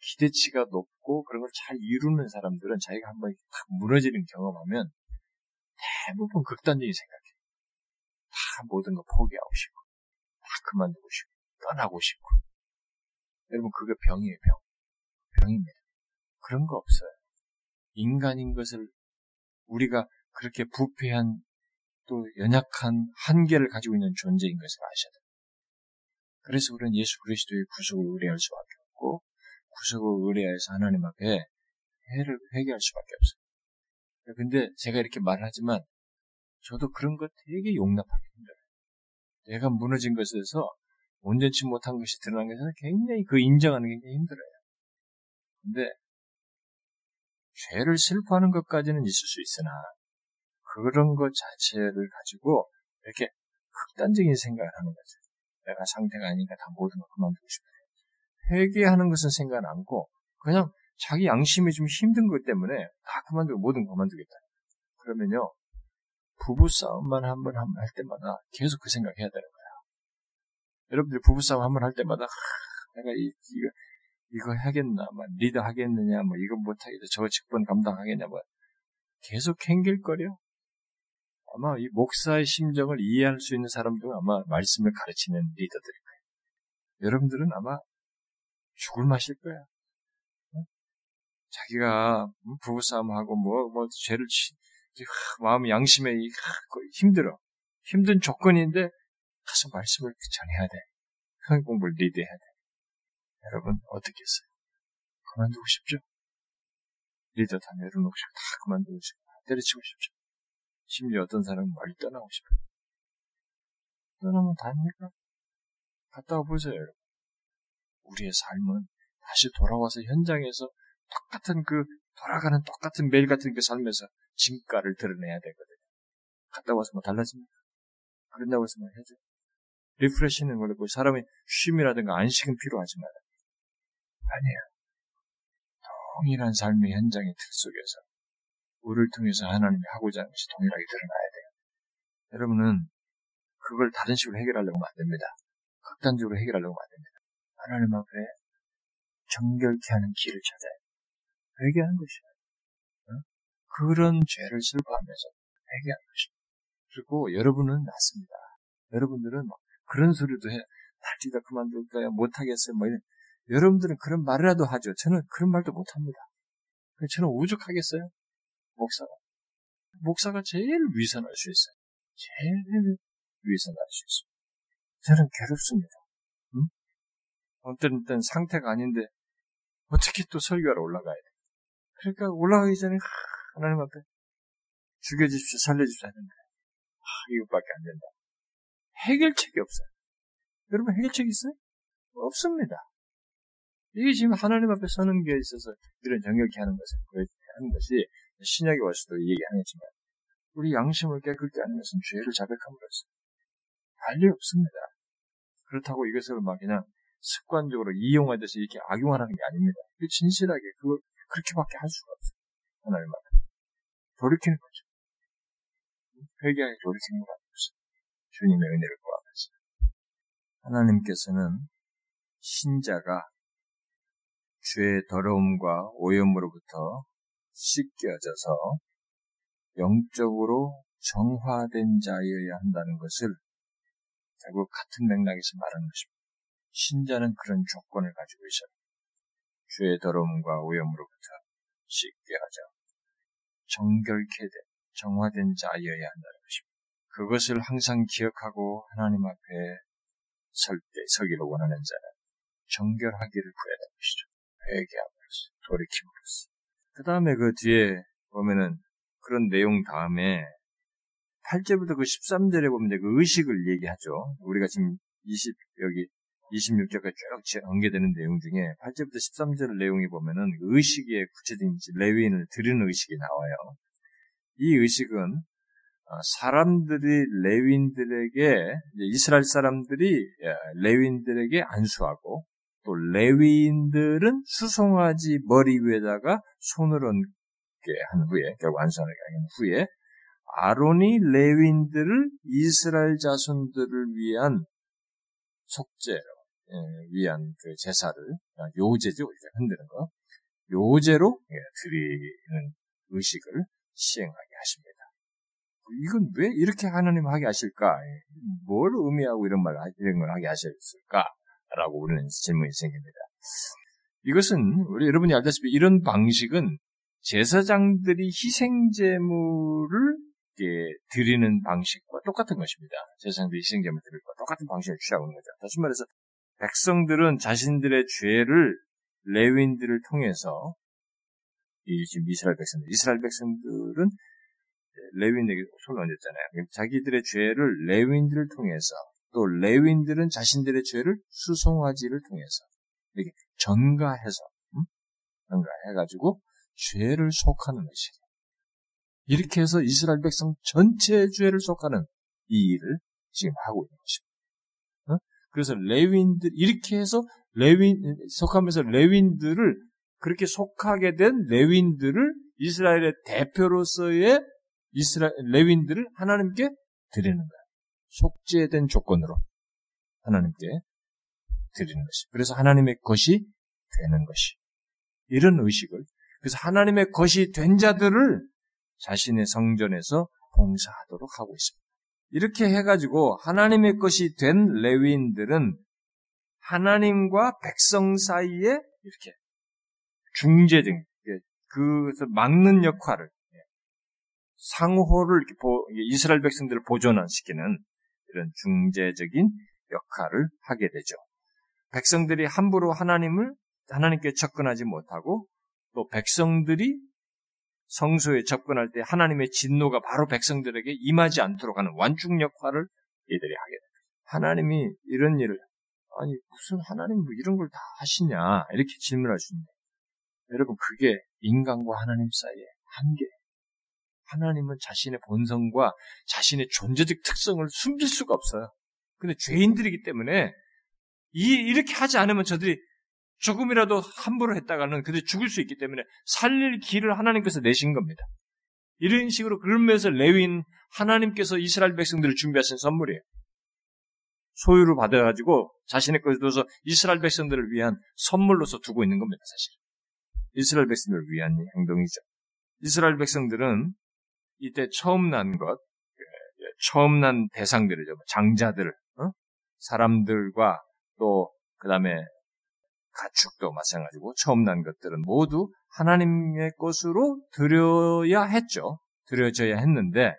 기대치가 높고 그런 걸 잘 이루는 사람들은 자기가 한번 탁 무너지는 경험하면 대부분 극단적인 생각이에요. 다 모든 거 포기하고 싶고 다 그만두고 싶고 떠나고 싶고 여러분 그게 병이에요 병 병입니다. 그런 거 없어요. 인간인 것을 우리가 그렇게 부패한 또 연약한 한계를 가지고 있는 존재인 것을 아셔야 돼요. 그래서 우리는 예수 그리스도의 구속을 의뢰할 수밖에 없고 구속을 의뢰해서 하나님 앞에 해를 회개할 수밖에 없어요. 근데 제가 이렇게 말하지만 저도 그런 것 되게 용납하기 힘들어요. 내가 무너진 것에 대해서 온전치 못한 것이 드러난 것에서 굉장히 그 인정하는 게 힘들어요. 근데 죄를 슬퍼하는 것까지는 있을 수 있으나 그런 것 자체를 가지고 이렇게 극단적인 생각을 하는 거죠. 내가 상태가 아니니까 다 모든 걸 그만두고 싶어요. 회개하는 것은 생각 않고 그냥 자기 양심이 좀 힘든 것 때문에 다 그만두고 모든 걸 그만두겠다. 그러면요 부부싸움만 한 번 할 때마다 계속 그 생각해야 되는 거야. 여러분들 부부싸움 한 번 할 때마다 하, 내가 이, 이거 이거 하겠나, 뭐 리더 하겠느냐, 뭐 이거 못하겠다, 저거 직분 감당하겠냐, 뭐 계속 캥길거려. 아마 이 목사의 심정을 이해할 수 있는 사람들은 아마 말씀을 가르치는 리더들일 거예요. 여러분들은 아마 죽을 맛일 거야. 자기가 부부싸움하고 뭐, 뭐, 죄를 치, 마음 양심에 힘들어. 힘든 조건인데 가서 말씀을 전해야 돼. 성 공부를 리드해야 돼. 여러분 어떻게 했어요? 그만두고 싶죠? 리더 다 내려놓고 싶고 다 그만두고 싶고 때려치고 싶죠? 심지어 어떤 사람은 멀리 떠나고 싶어요. 떠나면 답니까? 갔다 와보세요, 여러분. 우리의 삶은 다시 돌아와서 현장에서 똑같은 그 돌아가는 똑같은 매일 같은 그 삶에서 진가를 드러내야 되거든요. 갔다 와서 뭐 달라집니까? 그런다고 해서 뭐 해줘. 리프레시는 걸고 사람의 쉼이라든가 안식은 필요하지만 아니에요. 동일한 삶의 현장의 틀 속에서 우리를 통해서 하나님이 하고자 하는 것이 동일하게 드러나야 돼요. 여러분은 그걸 다른 식으로 해결하려고 하면 안 됩니다. 극단적으로 해결하려고 하면 안 됩니다. 하나님 앞에 정결케 하는 길을 찾아야 돼요. 회개하는 것이에요. 그런 죄를 슬퍼하면서 회개하는 것입니다. 그리고 여러분은 낫습니다. 여러분들은 그런 소리도 해. 날뛰다 그만둘 거야. 못하겠어요. 뭐 이런. 여러분들은 그런 말이라도 하죠. 저는 그런 말도 못합니다. 저는 오죽하겠어요? 목사가. 목사가 제일 위선할 수 있어요. 제일 위선할 수 있습니다. 저는 괴롭습니다. 응? 어떤 때 상태가 아닌데 어떻게 또 설교하러 올라가야 돼? 그러니까 올라가기 전에 하나님 앞에 죽여주십시오, 살려주십시오 하는데 아, 이것밖에 안 된다. 해결책이 없어요. 여러분 해결책 있어요? 없습니다. 이게 지금 하나님 앞에 서는 게 있어서 이런 정결케 하는 것을 하는 것이 신약에 와서도 얘기하겠지만 우리 양심을 깨끗게 하는 것은 죄를 자백함으로써 달리 없습니다. 그렇다고 이것을 막 그냥 습관적으로 이용하듯이 이렇게 악용하는 게 아닙니다. 진실하게 그걸 그렇게밖에 할 수가 없어요. 하나님 앞에. 돌이키는 거죠. 회개하게 돌이키는 것 아니었어요. 주님의 은혜를 구하면서. 하나님께서는 신자가 죄의 더러움과 오염으로부터 씻겨져서 영적으로 정화된 자여야 한다는 것을 결국 같은 맥락에서 말하는 것입니다. 신자는 그런 조건을 가지고 있어요. 죄의 더러움과 오염으로부터 씻겨져 정결케 된, 정화된 자여야 한다는 것입니다. 그것을 항상 기억하고 하나님 앞에 설 때, 서기를 원하는 자는 정결하기를 구해야 되는 것이죠. 회개함으로써, 돌이킴으로써. 그 다음에 그 뒤에 보면은 그런 내용 다음에 8절부터 그 13절에 보면 그 의식을 얘기하죠. 우리가 지금 20, 여기 26절까지 쭉 연계되는 내용 중에 8절부터 13절 내용이 보면은 그 의식의 구체적인 레위인을 드리는 의식이 나와요. 이 의식은 어, 사람들이 레위인들에게 이스라엘 사람들이 예, 레위인들에게 안수하고 또 레위인들은 수송아지 머리 위에다가 손을 얹게 한 후에 결국 안수하게 한 후에 아론이 레위인들을 이스라엘 자손들을 위한 속죄로 예, 위한 그 제사를 아, 요제죠 이제 흔드는 거 요제로 예, 드리는 의식을 시행하게 하십니다. 이건 왜 이렇게 하나님 하게 하실까? 예, 뭘 의미하고 이런 말 이런 걸 하게 하셨을까? 라고 우리는 질문이 생깁니다. 이것은 우리 여러분이 알다시피 이런 방식은 제사장들이 희생제물을 드리는 방식과 똑같은 것입니다. 제사장들이 희생제물 드릴 것 똑같은 방식을 취하고 있는 거죠. 다시 말해서 백성들은 자신들의 죄를 레윈들을 통해서 이 지금 이스라엘 백성들, 이스라엘 백성들은 레윈에게 손을 얹었잖아요. 자기들의 죄를 레윈들을 통해서 또 레윈들은 자신들의 죄를 수송아지를 통해서 이렇게 전가해서 음? 전가해가지고 죄를 속하는 것이에요. 이렇게 해서 이스라엘 백성 전체의 죄를 속하는 이 일을 지금 하고 있는 것입니다. 그래서 레윈들 이렇게 해서 레윈 속하면서 레윈들을 그렇게 속하게 된 레윈들을 이스라엘의 대표로서의 이스라엘 레윈들을 하나님께 드리는 거야. 속죄된 조건으로 하나님께 드리는 것이. 그래서 하나님의 것이 되는 것이. 이런 의식을 그래서 하나님의 것이 된 자들을 자신의 성전에서 봉사하도록 하고 있습니다. 이렇게 해가지고 하나님의 것이 된 레위인들은 하나님과 백성 사이에 이렇게 중재 등 그것을 막는 역할을 상호를 이렇게 이스라엘 백성들을 보존시키는 이런 중재적인 역할을 하게 되죠. 백성들이 함부로 하나님을 하나님께 접근하지 못하고 또 백성들이 성소에 접근할 때 하나님의 진노가 바로 백성들에게 임하지 않도록 하는 완충 역할을 이들이 하게 됩니다. 하나님이 이런 일을 아니 무슨 하나님 뭐 이런 걸 다 하시냐 이렇게 있는데 여러분 그게 인간과 하나님 사이의 한계. 하나님은 자신의 본성과 자신의 존재적 특성을 숨길 수가 없어요. 근데 죄인들이기 때문에 이 이렇게 하지 않으면 저들이 조금이라도 함부로 했다가는 그들 죽을 수 있기 때문에 살릴 길을 하나님께서 내신 겁니다. 이런 식으로 그러면서 레위인 하나님께서 이스라엘 백성들을 준비하신 선물이에요. 소유를 받아가지고 자신의 것을 둬서 이스라엘 백성들을 위한 선물로서 두고 있는 겁니다, 사실. 이스라엘 백성들을 위한 행동이죠. 이스라엘 백성들은 이때 처음 난 것, 예, 처음 난 대상들이죠. 장자들, 어? 사람들과 또, 그 다음에 가축도 마찬가지고 처음 난 것들은 모두 하나님의 것으로 드려야 했죠. 드려져야 했는데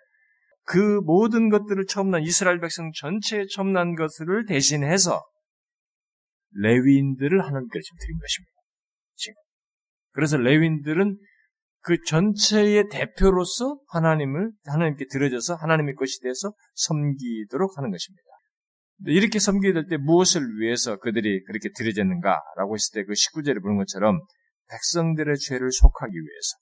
그 모든 것들을 처음 난 이스라엘 백성 전체에 처음 난 것을 대신해서 레위인들을 하나님께 지금 드린 것입니다. 지금. 그래서 레위인들은 그 전체의 대표로서 하나님을 하나님께 드려져서 하나님의 것이 돼서 섬기도록 하는 것입니다. 이렇게 섬기게 될 때 무엇을 위해서 그들이 그렇게 드려졌는가라고 했을 때 그 19절에 보는 것처럼 백성들의 죄를 속하기 위해서,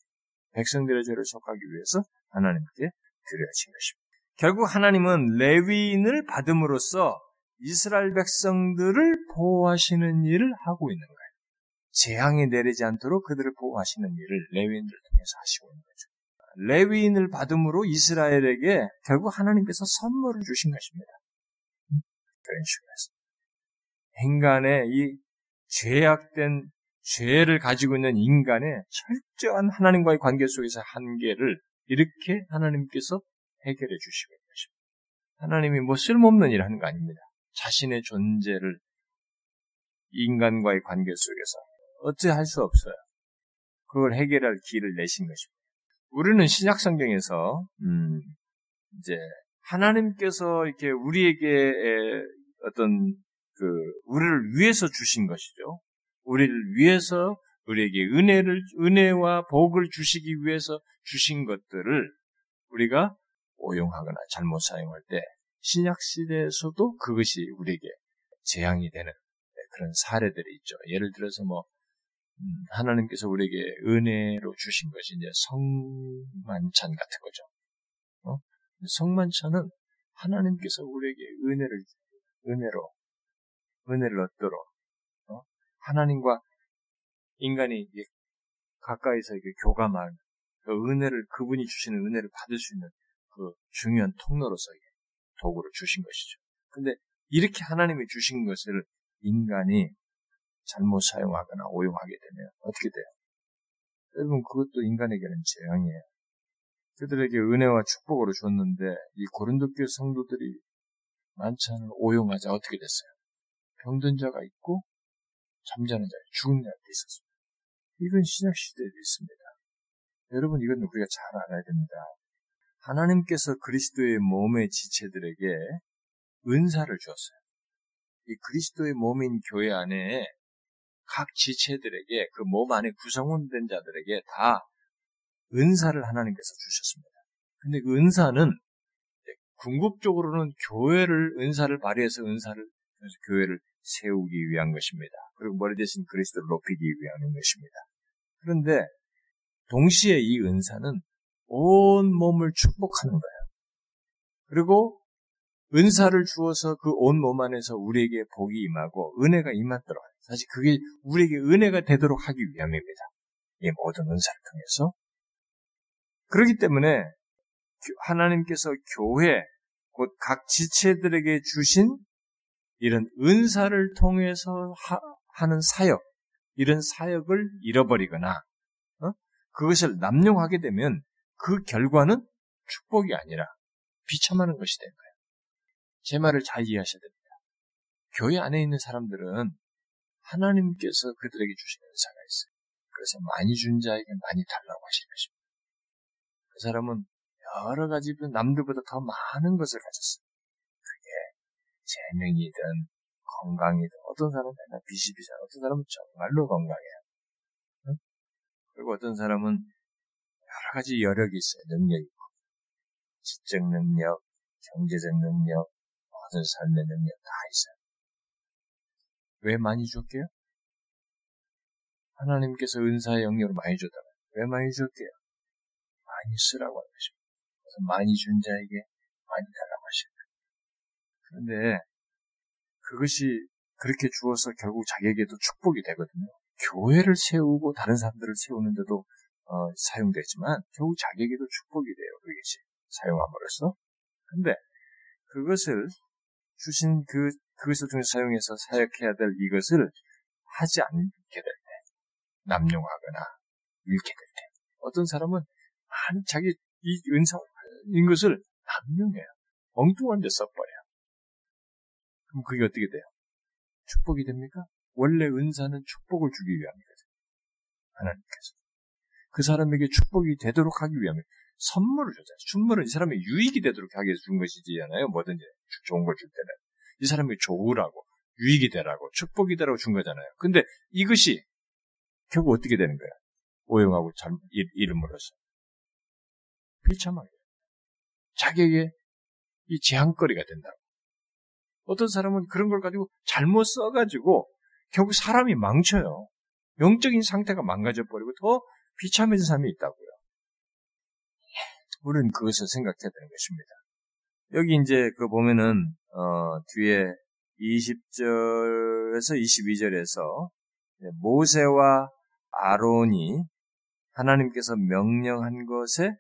백성들의 죄를 속하기 위해서 하나님께 드려진 것입니다. 결국 하나님은 레위인을 받음으로써 이스라엘 백성들을 보호하시는 일을 하고 있는 거예요. 재앙이 내리지 않도록 그들을 보호하시는 일을 레위인들 통해서 하시고 있는 거죠. 레위인을 받음으로 이스라엘에게 결국 하나님께서 선물을 주신 것입니다. 그런 식으로. 인간의 이 죄악된 죄를 가지고 있는 인간의 철저한 하나님과의 관계 속에서 한계를 이렇게 하나님께서 해결해 주시고 있는 것입니다. 하나님이 뭐 쓸모없는 일을 하는 거 아닙니다. 자신의 존재를 인간과의 관계 속에서 어찌 할 수 없어요. 그걸 해결할 길을 내신 것입니다. 우리는 신약 성경에서 음, 이제 하나님께서 이렇게 우리에게 어떤 그 우리를 위해서 주신 것이죠. 우리를 위해서 우리에게 은혜를 은혜와 복을 주시기 위해서 주신 것들을 우리가 오용하거나 잘못 사용할 때 신약 시대에서도 그것이 우리에게 재앙이 되는 그런 사례들이 있죠. 예를 들어서 뭐 음, 하나님께서 우리에게 은혜로 주신 것이 이제 성만찬 같은 거죠. 어? 성만찬은 하나님께서 우리에게 은혜를 은혜로 은혜를 얻도록 어? 하나님과 인간이 가까이서 이게 교감할 그 은혜를 그분이 주시는 은혜를 받을 수 있는 그 중요한 통로로서 도구를 주신 것이죠. 근데 이렇게 하나님이 주신 것을 인간이 잘못 사용하거나 오용하게 되면 어떻게 돼요? 여러분 그것도 인간에게는 재앙이에요. 그들에게 은혜와 축복으로 줬는데 이 고린도교 성도들이 만찬을 오용하자 어떻게 됐어요? 병든 자가 있고 잠자는 자, 죽은 자가 있었습니다. 이건 신약 시대에 있습니다. 여러분 이건 우리가 잘 알아야 됩니다. 하나님께서 그리스도의 몸의 지체들에게 은사를 주었어요. 이 그리스도의 몸인 교회 안에 각 지체들에게 그 몸 안에 구성원된 자들에게 다 은사를 하나님께서 주셨습니다. 근데 그 은사는 궁극적으로는 교회를 은사를 발휘해서 은사를 교회를 세우기 위한 것입니다. 그리고 머리 대신 그리스도를 높이기 위한 것입니다. 그런데 동시에 이 은사는 온 몸을 축복하는 거예요. 그리고 은사를 주어서 그 온 몸 안에서 우리에게 복이 임하고 은혜가 임하도록 사실 그게 우리에게 은혜가 되도록 하기 위함입니다. 이 모든 은사를 통해서 그렇기 때문에 하나님께서 교회 곧 각 지체들에게 주신 이런 은사를 통해서 하, 는 사역 이런 사역을 잃어버리거나 어? 그것을 남용하게 되면 그 결과는 축복이 아니라 비참하는 것이 되는 거예요. 제 말을 잘 이해하셔야 됩니다. 교회 안에 있는 사람들은 하나님께서 그들에게 주신 은사가 있어요. 그래서 많이 준 자에게 많이 달라고 하실 것입니다. 그 사람은 여러 가지 남들보다 더 많은 것을 가졌어요. 그게 재능이든 건강이든 어떤 사람은 맨날 비시비잖아. 어떤 사람은 정말로 건강해요. 응? 그리고 어떤 사람은 여러 가지 여력이 있어요. 능력이 있고. 지적 능력, 경제적 능력, 모든 삶의 능력 다 있어요. 왜 많이 줬게요? 하나님께서 은사의 영역을 많이 줬다면 왜 많이 줬게요? 많이 쓰라고 하는 것입니다. 그래서 많이 준 자에게 많이 달라고 하십니다. 그런데 그것이 그렇게 주어서 결국 자기에게도 축복이 되거든요. 교회를 세우고 다른 사람들을 세우는데도 어, 사용되지만 결국 자기에게도 축복이 돼요. 그것이 사용함으로써. 근데 그것을 주신 그 그것을 통해 사용해서 사역해야 될 이것을 하지 않게 될 때, 남용하거나 잃게 될 때, 어떤 사람은 많이 자기 이 은사인 것을 남용해요. 엉뚱한 데 써버려요. 그럼 그게 어떻게 돼요? 축복이 됩니까? 원래 은사는 축복을 주기 위함이거든요. 하나님께서. 그 사람에게 축복이 되도록 하기 위함에 선물을 줬잖아요. 선물은 이 사람의 유익이 되도록 하기 위해서 준 것이지 않아요. 뭐든지 좋은 걸 줄 때는. 이 사람이 좋으라고, 유익이 되라고, 축복이 되라고 준 거잖아요. 근데 이것이 결국 어떻게 되는 거야? 오용하고 잘, 이름으로써. 비참하게. 자기에게 이 제한거리가 된다고. 어떤 사람은 그런 걸 가지고 잘못 써가지고 결국 사람이 망쳐요. 영적인 상태가 망가져버리고 더 비참해진 사람이 있다고요. 우리는 그것을 생각해야 되는 것입니다. 여기 이제 그 보면은 어, 뒤에 20절에서 22절에서 모세와 아론이 하나님께서 명령한 것에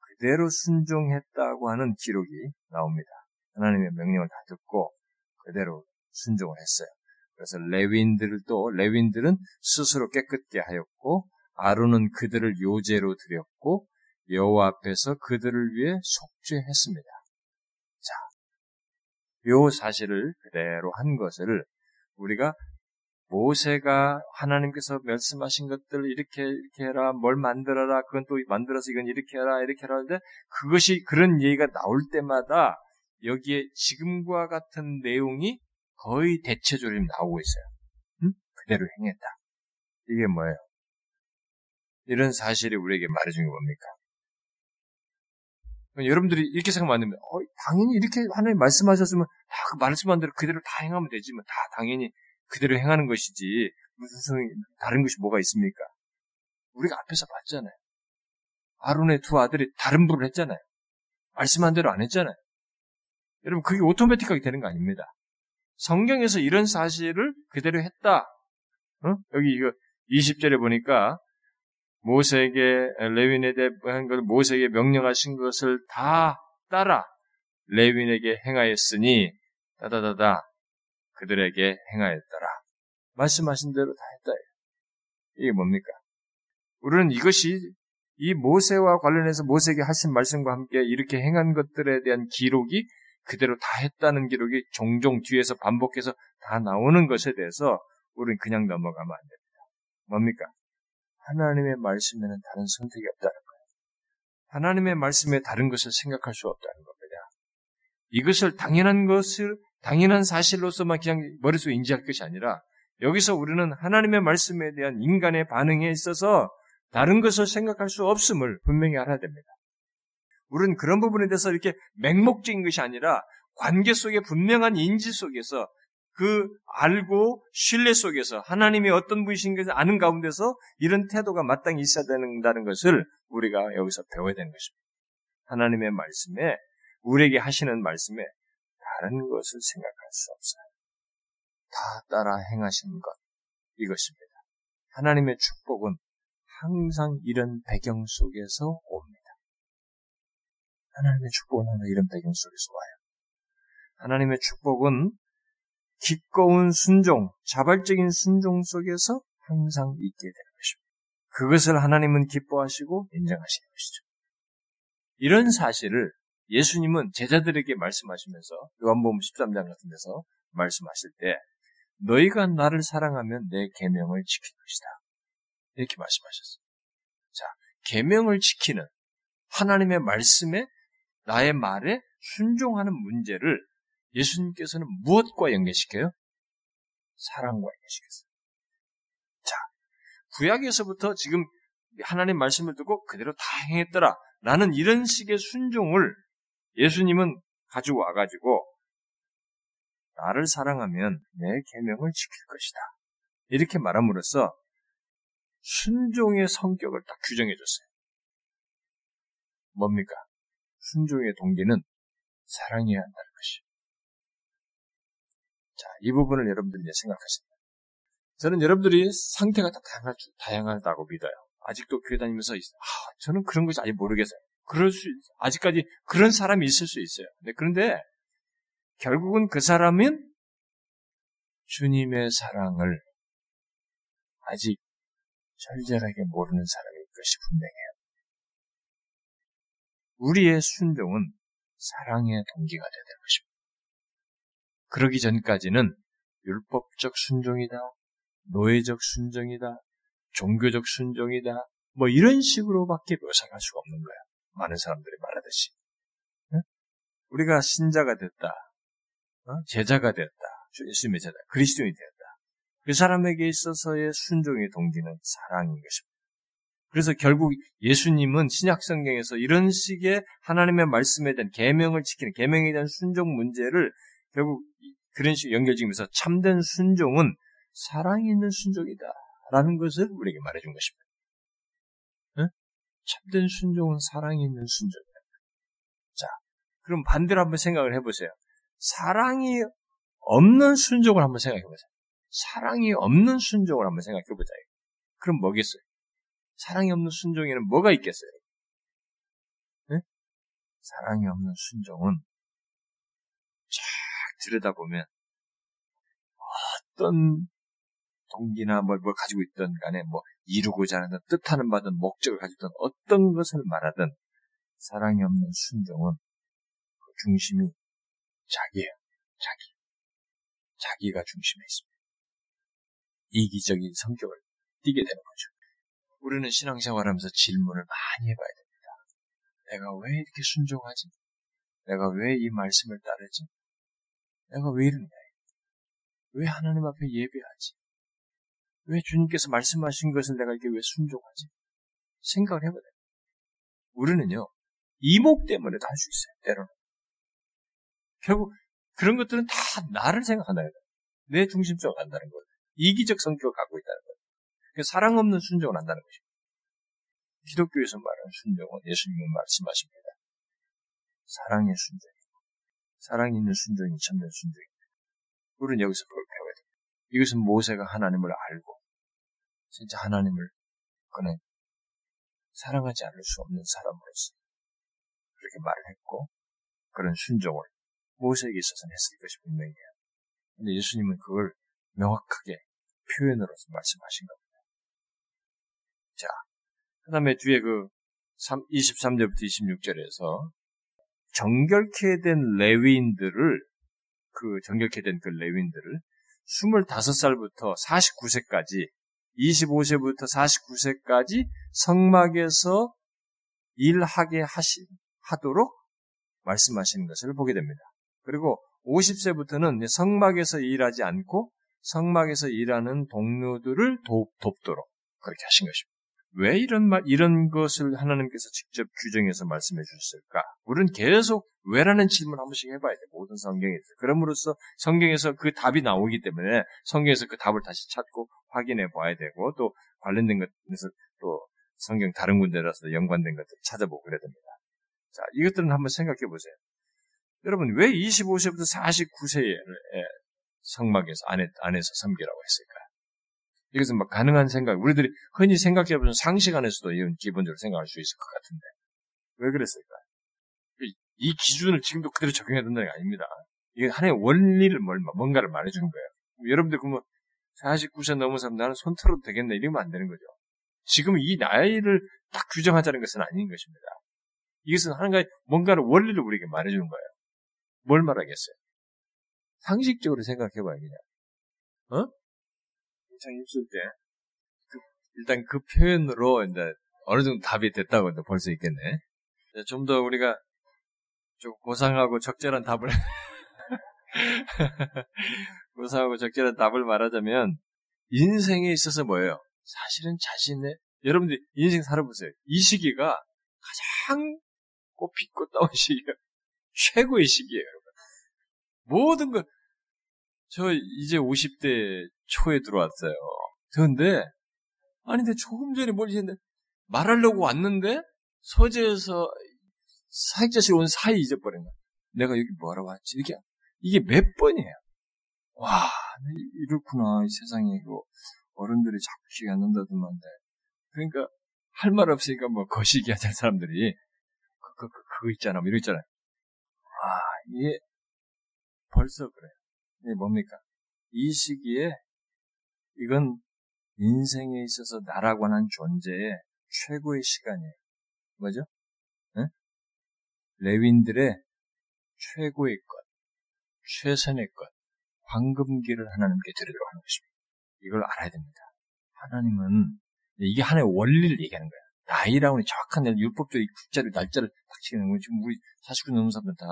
그대로 순종했다고 하는 기록이 나옵니다. 하나님의 명령을 다 듣고 그대로 순종을 했어요. 그래서 레윈들도 레윈들은 스스로 깨끗게 하였고 아론은 그들을 요제로 드렸고 여호와 앞에서 그들을 위해 속죄했습니다. 요 사실을 그대로 한 것을 우리가 모세가 하나님께서 말씀하신 것들 이렇게 이렇게 해라 뭘 만들어라 그건 또 만들어서 이건 이렇게 해라 이렇게 해라 하는데 그것이 그런 얘기가 나올 때마다 여기에 지금과 같은 내용이 거의 대체적으로 나오고 있어요. 응? 그대로 행했다. 이게 뭐예요? 이런 사실이 우리에게 말해준 게 뭡니까? 여러분들이 이렇게 생각하면 어, 당연히 이렇게 하나님 말씀하셨으면 다그 말씀한 대로 그대로 다 행하면 되지 뭐다 당연히 그대로 행하는 것이지 무슨 다른 것이 뭐가 있습니까? 우리가 앞에서 봤잖아요. 아론의 두 아들이 다른 불을 했잖아요. 말씀한 대로 안 했잖아요. 여러분 그게 오토매틱하게 되는 거 아닙니다. 성경에서 이런 사실을 그대로 했다. 어? 여기 이거 20절에 보니까 모세에게 레윈에 대한 것 모세에게 명령하신 것을 다 따라 레윈에게 행하였으니 따다다다 그들에게 행하였더라. 말씀하신 대로 다 했다. 이게 뭡니까? 우리는 이것이 이 모세와 관련해서 모세에게 하신 말씀과 함께 이렇게 행한 것들에 대한 기록이 그대로 다 했다는 기록이 종종 뒤에서 반복해서 다 나오는 것에 대해서 우리는 그냥 넘어가면 안 됩니다. 뭡니까? 하나님의 말씀에는 다른 선택이 없다는 거예요. 하나님의 말씀에 다른 것을 생각할 수 없다는 겁니다. 이것을 당연한 것을 당연한 사실로서만 그냥 머릿속에 인지할 것이 아니라 여기서 우리는 하나님의 말씀에 대한 인간의 반응에 있어서 다른 것을 생각할 수 없음을 분명히 알아야 됩니다. 우리는 그런 부분에 대해서 이렇게 맹목적인 것이 아니라 관계 속에 분명한 인지 속에서 그 알고 신뢰 속에서 하나님이 어떤 분이신 것을 아는 가운데서 이런 태도가 마땅히 있어야 된다는 것을 우리가 여기서 배워야 되는 것입니다. 하나님의 말씀에 우리에게 하시는 말씀에 다른 것을 생각할 수 없어요. 다 따라 행하신 것 이것입니다. 하나님의 축복은 항상 이런 배경 속에서 옵니다. 하나님의 축복은 항상 이런 배경 속에서 와요. 하나님의 축복은 기꺼운 순종, 자발적인 순종 속에서 항상 있게 되는 것입니다. 그것을 하나님은 기뻐하시고 인정하시는 것이죠. 이런 사실을 예수님은 제자들에게 말씀하시면서 요한복음 13장 같은 데서 말씀하실 때 너희가 나를 사랑하면 내 계명을 지킬 것이다. 이렇게 말씀하셨어요. 자, 계명을 지키는 하나님의 말씀에 나의 말에 순종하는 문제를 예수님께서는 무엇과 연계시켜요? 사랑과 연계시켰어요. 자, 구약에서부터 지금 하나님 말씀을 듣고 그대로 다 행했더라. 라는 이런 식의 순종을 예수님은 가지고 와가지고 나를 사랑하면 내 계명을 지킬 것이다. 이렇게 말함으로써 순종의 성격을 딱 규정해 줬어요. 뭡니까? 순종의 동기는 사랑해야 것이. 자, 이 부분을 여러분들이 이제 생각하십니다. 저는 여러분들이 상태가 다 다양하, 다고 믿어요. 아직도 교회 다니면서, 아, 저는 그런 것이 아직 모르겠어요. 그럴 수, 아직까지 그런 사람이 있을 수 있어요. 네, 그런데, 결국은 그 사람은 주님의 사랑을 아직 절절하게 모르는 사람일 것이 분명해요. 우리의 순종은 사랑의 동기가 되는 것입니다. 그러기 전까지는 율법적 순종이다, 노예적 순종이다, 종교적 순종이다, 뭐 이런 식으로밖에 묘사할 수가 없는 거야. 많은 사람들이 말하듯이. 우리가 신자가 됐다, 어? 제자가 됐다, 예수님의 제자, 그리스도인이 되었다. 그 사람에게 있어서의 순종의 동기는 사랑인 것입니다. 그래서 결국 예수님은 신약 성경에서 이런 식의 하나님의 말씀에 대한 계명을 지키는 계명에 대한 순종 문제를 결국 그런 식으로 연결지으면서 참된 순종은 사랑이 있는 순종이다. 라는 것을 우리에게 말해준 것입니다. 응? 참된 순종은 사랑이 있는 순종이다. 자, 그럼 반대로 한번 생각을 해보세요. 사랑이 없는 순종을 한번 생각해 보세요. 사랑이 없는 순종을 한번 생각해 보자. 그럼 뭐겠어요? 사랑이 없는 순종에는 뭐가 있겠어요? 네? 사랑이 없는 순종은 쫙 들여다보면 어떤 동기나 뭘, 뭘 가지고 있던 간에 뭐 이루고자 하는 뜻하는 바든 목적을 가지고 있던 어떤 것을 말하든 사랑이 없는 순종은 그 중심이 자기예요. 자기. 자기가 중심에 있습니다. 이기적인 성격을 띠게 되는 거죠. 우리는 신앙생활하면서 질문을 많이 해봐야 됩니다. 내가 왜 이렇게 순종하지? 내가 왜 이 말씀을 따르지? 내가 왜 이러냐? 왜 하나님 앞에 예배하지? 왜 주님께서 말씀하신 것을 내가 이게 왜 순종하지? 생각을 해봐야 돼요. 우리는요, 이목 때문에도 할 수 있어요, 때로는. 결국, 그런 것들은 다 나를 생각한다는 거예요. 내 중심성을 한다는 거예요. 이기적 성격을 갖고 있다는 거예요. 사랑 없는 순종을 한다는 것입니다. 기독교에서 말하는 순종은 예수님은 말씀하십니다. 사랑의 순종이고, 사랑이 있는 순종이 참된 순종입니다. 우리는 여기서 그걸 배워야 됩니다. 이것은 모세가 하나님을 알고, 진짜 하나님을 그는 사랑하지 않을 수 없는 사람으로서 그렇게 말을 했고, 그런 순종을 모세에게 있어서는 했을 것이 분명해요. 근데 예수님은 그걸 명확하게 표현으로서 말씀하신 겁니다. 자, 그 다음에 뒤에 그 23절부터 26절에서 정결케 된 레위인들을 그 정결케 된 그 레위인들을 25살부터 49세까지 25세부터 49세까지 성막에서 일하게 하시 하도록 말씀하시는 것을 보게 됩니다. 그리고 50세부터는 성막에서 일하지 않고 성막에서 일하는 동료들을 돕, 돕도록 그렇게 하신 것입니다. 왜 이런 말, 이런 것을 하나님께서 직접 규정해서 말씀해 주셨을까? 우리는 계속 왜라는 질문 한 번씩 해봐야 돼. 모든 성경에서. 그럼으로써 성경에서 그 답이 나오기 때문에 성경에서 그 답을 다시 찾고 확인해 봐야 되고 또 관련된 것에서 또 성경 다른 군데라서 연관된 것들 찾아보고 그래야 됩니다. 자, 이것들은 한번 생각해 보세요. 여러분, 왜 25세부터 49세에 성막에서 안에, 안에서 섬기라고 했을까요? 이것은 막 가능한 생각, 우리들이 흔히 생각해보는 상식 안에서도 이건 기본적으로 생각할 수 있을 것 같은데. 왜 그랬을까? 이 기준을 지금도 그대로 적용해야 된다는 게 아닙니다. 이게 하나의 원리를 뭔가를 말해주는 거예요. 여러분들 그러면 49세 넘은 사람 나는 손 털어도 되겠네 이러면 안 되는 거죠. 지금 이 나이를 딱 규정하자는 것은 아닌 것입니다. 이것은 하나의 뭔가를 원리를 우리에게 말해주는 거예요. 뭘 말하겠어요? 상식적으로 생각해봐요, 그냥. 어? 입술 때, 그, 일단 그 표현으로 이제 어느 정도 답이 됐다고 볼 수 있겠네. 좀 더 우리가 좀 고상하고 적절한 답을 고상하고 적절한 답을 말하자면 인생에 있어서 뭐예요? 사실은 자신의 여러분들 인생 살아보세요. 이 시기가 가장 꽃피 꽃다운 시기예요. 최고의 시기예요, 여러분. 모든 것, 저 이제 50대 초에 들어왔어요. 그런데, 아니, 근데 조금 전에 뭘 했는데, 말하려고 왔는데, 서재에서 사익자실 온 사이 잊어버린 거야. 내가 여기 뭐하러 왔지? 이게, 이게 몇 번이에요. 와, 이렇구나. 이 세상에, 이거, 어른들이 자꾸 기억 안 난다더만데. 그러니까, 할 말 없으니까 뭐, 거시기 하는 사람들이, 그, 그, 그, 그거 있잖아. 뭐 이거 있잖아요. 아, 이게 벌써 그래요. 이게 뭡니까? 이 시기에 이건 인생에 있어서 나라고 하는 존재의 최고의 시간이에요. 뭐죠? 네? 레윈들의 최고의 것, 최선의 것, 황금기를 하나님께 드리도록 하는 것입니다. 이걸 알아야 됩니다. 하나님은 이게 하나의 원리를 얘기하는 거예요. 나이라고 하는 정확한 율법적인 국자를 날짜를 딱 치는 거예요. 지금 우리 49 넘은 사람들 다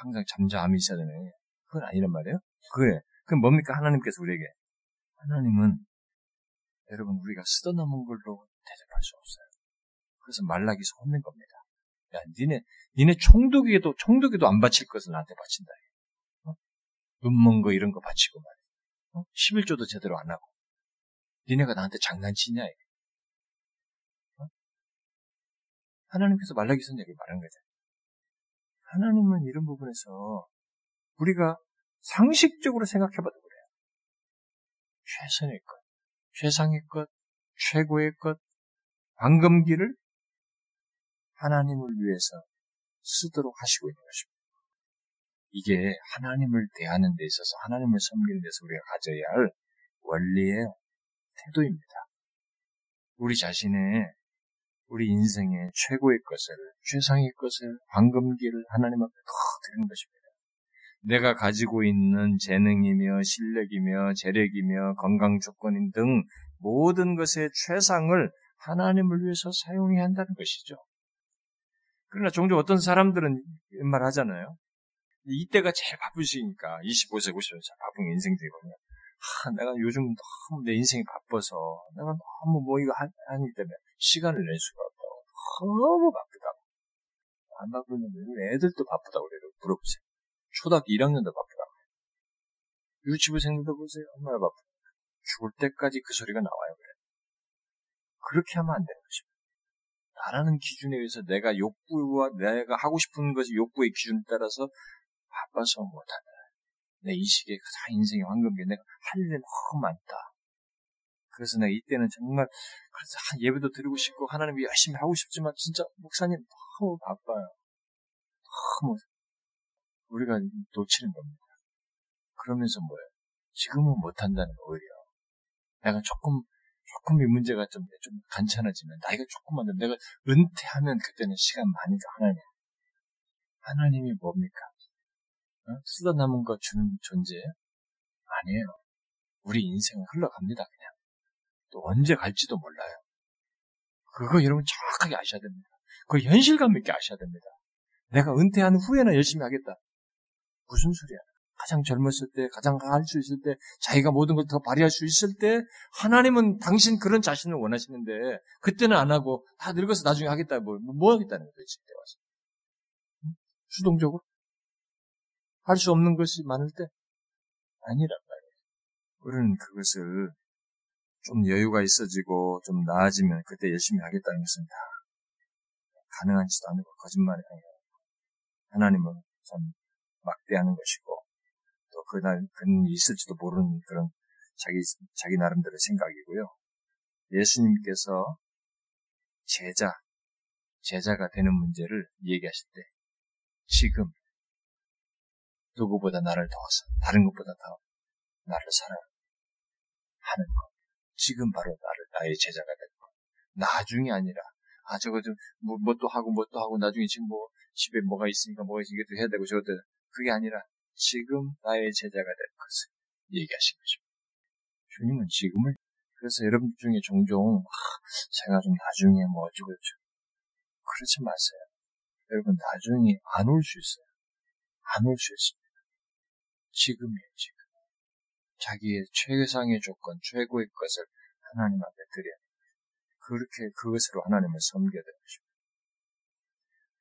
항상 잠잠히 있어야 되네. 그건 아니란 말이에요. 그래. 그럼 뭡니까? 하나님께서 우리에게. 하나님은 여러분 우리가 쓰다넘은 걸로 대접할 수 없어요. 그래서 말라기서 혼낸 겁니다. 야, 니네, 니네 총독에도, 총독에도 안 바칠 것을 나한테 바친다. 어? 눈먼 거 이런 거 바치고 말이야. 어? 11조도 제대로 안 하고. 니네가 나한테 장난치냐. 어? 하나님께서 말라기서 얘기 말한 거죠. 하나님은 이런 부분에서 우리가 상식적으로 생각해봐도. 최선의 것, 최상의 것, 최고의 것, 황금기를 하나님을 위해서 쓰도록 하시고 있는 것입니다. 이게 하나님을 대하는 데 있어서 하나님을 섬기는 데서 우리가 가져야 할 원리의 태도입니다. 우리 자신의 우리 인생의 최고의 것을, 최상의 것을, 황금기를 하나님 앞에 더 드리는 것입니다. 내가 가지고 있는 재능이며 실력이며 재력이며 건강 조건인 등 모든 것의 최상을 하나님을 위해서 사용해야 한다는 것이죠. 그러나 종종 어떤 사람들은 말 하잖아요. 이때가 제일 바쁘시니까 25세, 50세 제일 바쁜 게 인생 중이거든요. 아, 내가 요즘 너무 내 인생이 바빠서 내가 너무 뭐 이거 하기 때문에 시간을 낼 수가 없다고 너무 바쁘다고 안 바쁘는데 애들도 바쁘다고 그래요. 물어보세요. 초등학교 1학년도 바쁘다고 유치부생들도 보세요. 얼마나 바쁘 죽을 때까지 그 소리가 나와요. 그래. 그렇게 하면 안 되는 것입니다. 나라는 기준에 의해서 내가 욕구와 내가 하고 싶은 것이 욕구의 기준에 따라서 바빠서 못한다. 내이 시기에 다 인생의 황금기 내가 할 일이 너무 많다. 그래서 내가 이때는 정말 그래서 예배도 드리고 싶고 하나님 열심히 하고 싶지만 진짜 목사님 너무 바빠요. 너무 우리가 놓치는 겁니다. 그러면서 뭐예요? 지금은 못한다는 거 오히려 내가 조금 조금 이 문제가 좀, 좀 간찮아지면, 나이가 조금만 더, 내가 은퇴하면 그때는 시간 많이 더 하나님. 하나님이 뭡니까? 어? 쓰다 남은 거 주는 존재예요? 아니에요. 우리 인생은 흘러갑니다, 그냥. 또 언제 갈지도 몰라요. 그거 여러분 정확하게 아셔야 됩니다. 그 현실감 있게 아셔야 됩니다. 내가 은퇴한 후에는 열심히 하겠다. 무슨 소리야? 가장 젊었을 때, 가장 할 수 있을 때, 자기가 모든 걸 더 발휘할 수 있을 때, 하나님은 당신 그런 자신을 원하시는데, 그때는 안 하고, 다 늙어서 나중에 하겠다, 뭐, 뭐 하겠다는 거예요, 지금 와서. 수동적으로? 할 수 없는 것이 많을 때? 아니란 말이에요. 우리는 그것을 좀 여유가 있어지고, 좀 나아지면 그때 열심히 하겠다는 것은 다 가능하지도 않고 거짓말이 아니에요. 하나님은 참 막대하는 것이고, 그날 그는 있을지도 모르는 그런 자기 자기 나름대로 생각이고요. 예수님께서 제자 제자가 되는 문제를 얘기하실 때 지금 누구보다 나를 더워서 다른 것보다 더 나를 사랑 하는 것 지금 바로 나를 나의 제자가 되는 것 나중이 아니라 아 저거 좀 뭐, 뭣도 하고 뭣도 하고 나중에 지금 뭐 집에 뭐가 있으니까 뭐가 이것도 해야 되고 저것도 그게 아니라 지금 나의 제자가 될 것을 얘기하신 것입니다. 주님은 지금을 그래서 여러분 중에 종종 아, 제가 좀 나중에 뭐 어쩌고 저쩌고 그러지 마세요. 여러분 나중에 안 올 수 있어요. 안 올 수 있습니다. 지금이에요 지금. 자기의 최상의 조건, 최고의 것을 하나님 앞에 드려야 돼요. 그렇게 그것으로 하나님을 섬겨야 되는 것입니다.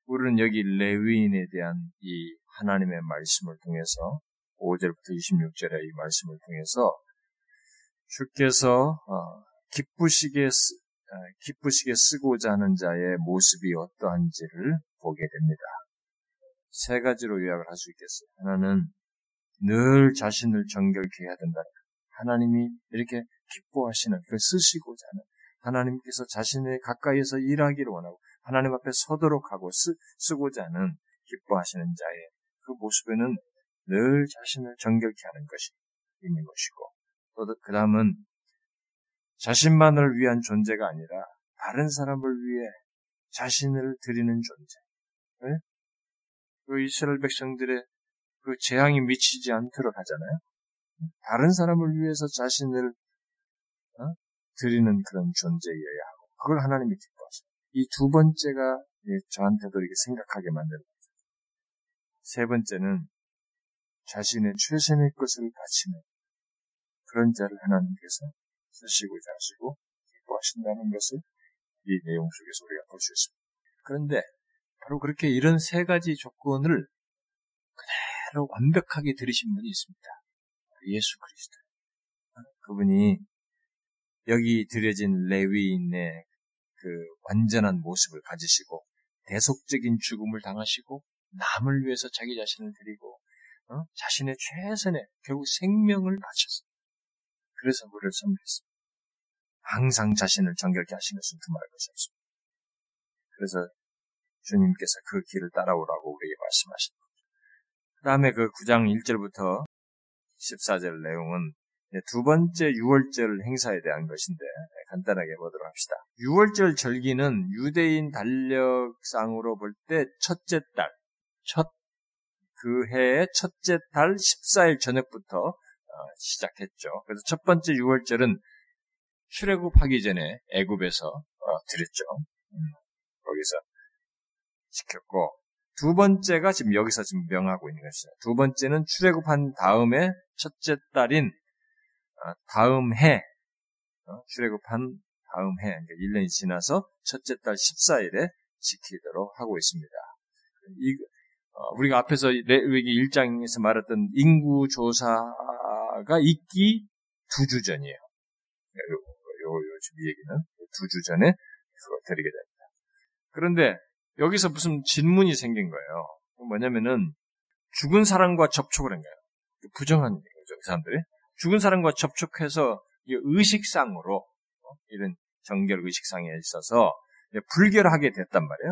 우리는 여기 레위인에 대한 이 하나님의 말씀을 통해서 5절부터 26절의 이 말씀을 통해서 주께서 어, 기쁘시게 어, 기쁘시게 쓰고자 하는 자의 모습이 어떠한지를 보게 됩니다. 세 가지로 요약을 할 수 있겠어요. 하나는 늘 자신을 정결케 해야 된다. 하나님이 이렇게 기뻐하시는 그 쓰시고자 하는 하나님께서 자신의 가까이에서 일하기를 원하고 하나님 앞에 서도록 하고 쓰, 쓰고자 하는 기뻐하시는 자의 그 모습에는 늘 자신을 정결케 하는 것이 있는 것이고 또 그 다음은 자신만을 위한 존재가 아니라 다른 사람을 위해 자신을 드리는 존재. 네? 그 이스라엘 백성들의 그 재앙이 미치지 않도록 하잖아요. 다른 사람을 위해서 자신을 어? 드리는 그런 존재여야 하고 그걸 하나님이 기뻐하셔요. 이 두 번째가 저한테도 이렇게 생각하게 만드는 세 번째는 자신의 최선의 것을 바치는 그런 자를 하나님께서 쓰시고자 하시고 기뻐하신다는 것을 이 내용 속에서 우리가 볼 수 있습니다. 그런데 바로 그렇게 이런 세 가지 조건을 그대로 완벽하게 들으신 분이 있습니다. 예수 그리스도. 그분이 여기 들여진 레위인의 그 완전한 모습을 가지시고 대속적인 죽음을 당하시고 남을 위해서 자기 자신을 드리고 어? 자신의 최선의 결국 생명을 바쳤습니다. 그래서 우리를 섬겼습니다. 항상 자신을 정결케 하신 것은 두말할 것이 없습니다. 그래서 주님께서 그 길을 따라오라고 우리에게 말씀하십니다. 그 다음에 그 9장 1절부터 14절 내용은 두 번째 6월절 행사에 대한 것인데 간단하게 보도록 합시다. 6월절 절기는 유대인 달력상으로 볼 때 첫째 달, 첫, 그 해의 첫째 달 14일 저녁부터 어, 시작했죠. 그래서 첫 번째 6월절은 출애굽하기 전에 애굽에서 어, 드렸죠. 음, 거기서 지켰고 두 번째가 지금 여기서 지금 명하고 있는 것이죠. 두 번째는 출애굽한 다음에 첫째 달인 어, 다음 해 어, 출애굽한 다음 해 그러니까 1년이 지나서 첫째 달 14일에 지키도록 하고 있습니다. 우리가 앞에서 레위기 1장에서 말했던 인구 조사가 있기 두 주 전이에요. 요, 요, 요, 지금 이 얘기는 두 주 전에 드리게 됩니다. 그런데 여기서 무슨 질문이 생긴 거예요. 뭐냐면은 죽은 사람과 접촉을 한 거예요. 부정한 거죠, 그 사람들이. 죽은 사람과 접촉해서 의식상으로 어, 이런 정결 의식상에 있어서 불결하게 됐단 말이에요.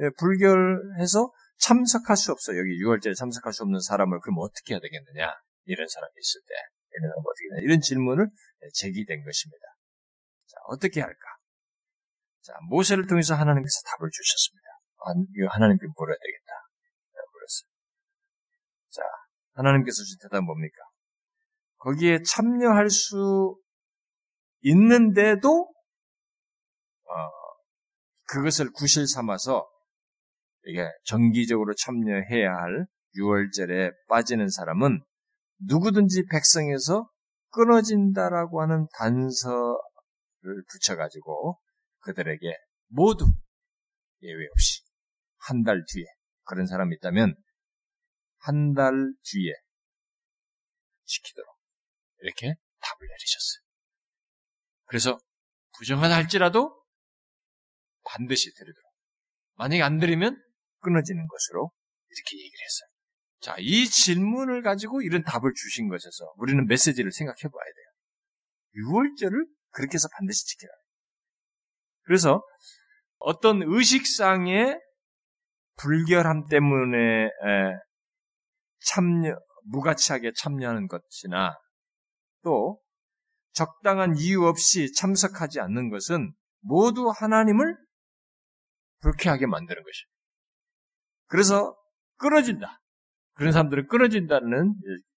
예, 불결해서 참석할 수 없어요. 여기 6월절에 참석할 수 없는 사람을 그럼 어떻게 해야 되겠느냐? 이런 사람이 있을 때 얘네는 어떻게 되냐? 이런 질문을 제기된 것입니다. 자, 어떻게 할까? 자, 모세를 통해서 하나님께서 답을 주셨습니다. 하나님께 물어야 되겠다. 자, 하나님께서 주신 대답은 뭡니까? 거기에 참여할 수 있는데도 어, 그것을 구실 삼아서 이게 정기적으로 참여해야 할 6월절에 빠지는 사람은 누구든지 백성에서 끊어진다라고 하는 단서를 붙여가지고 그들에게 모두 예외 없이 한 달 뒤에 그런 사람이 있다면 한 달 뒤에 지키도록 이렇게 답을 내리셨어요. 그래서 부정하다 할지라도 반드시 드리도록. 만약에 안 드리면 끊어지는 것으로 이렇게 얘기를 했어요. 자, 이 질문을 가지고 이런 답을 주신 것에서 우리는 메시지를 생각해 봐야 돼요. 6월절을 그렇게 해서 반드시 지켜라. 그래서 어떤 의식상의 불결함 때문에 참여, 무가치하게 참여하는 것이나 또 적당한 이유 없이 참석하지 않는 것은 모두 하나님을 불쾌하게 만드는 것입니다. 그래서 끊어진다. 그런 사람들은 끊어진다는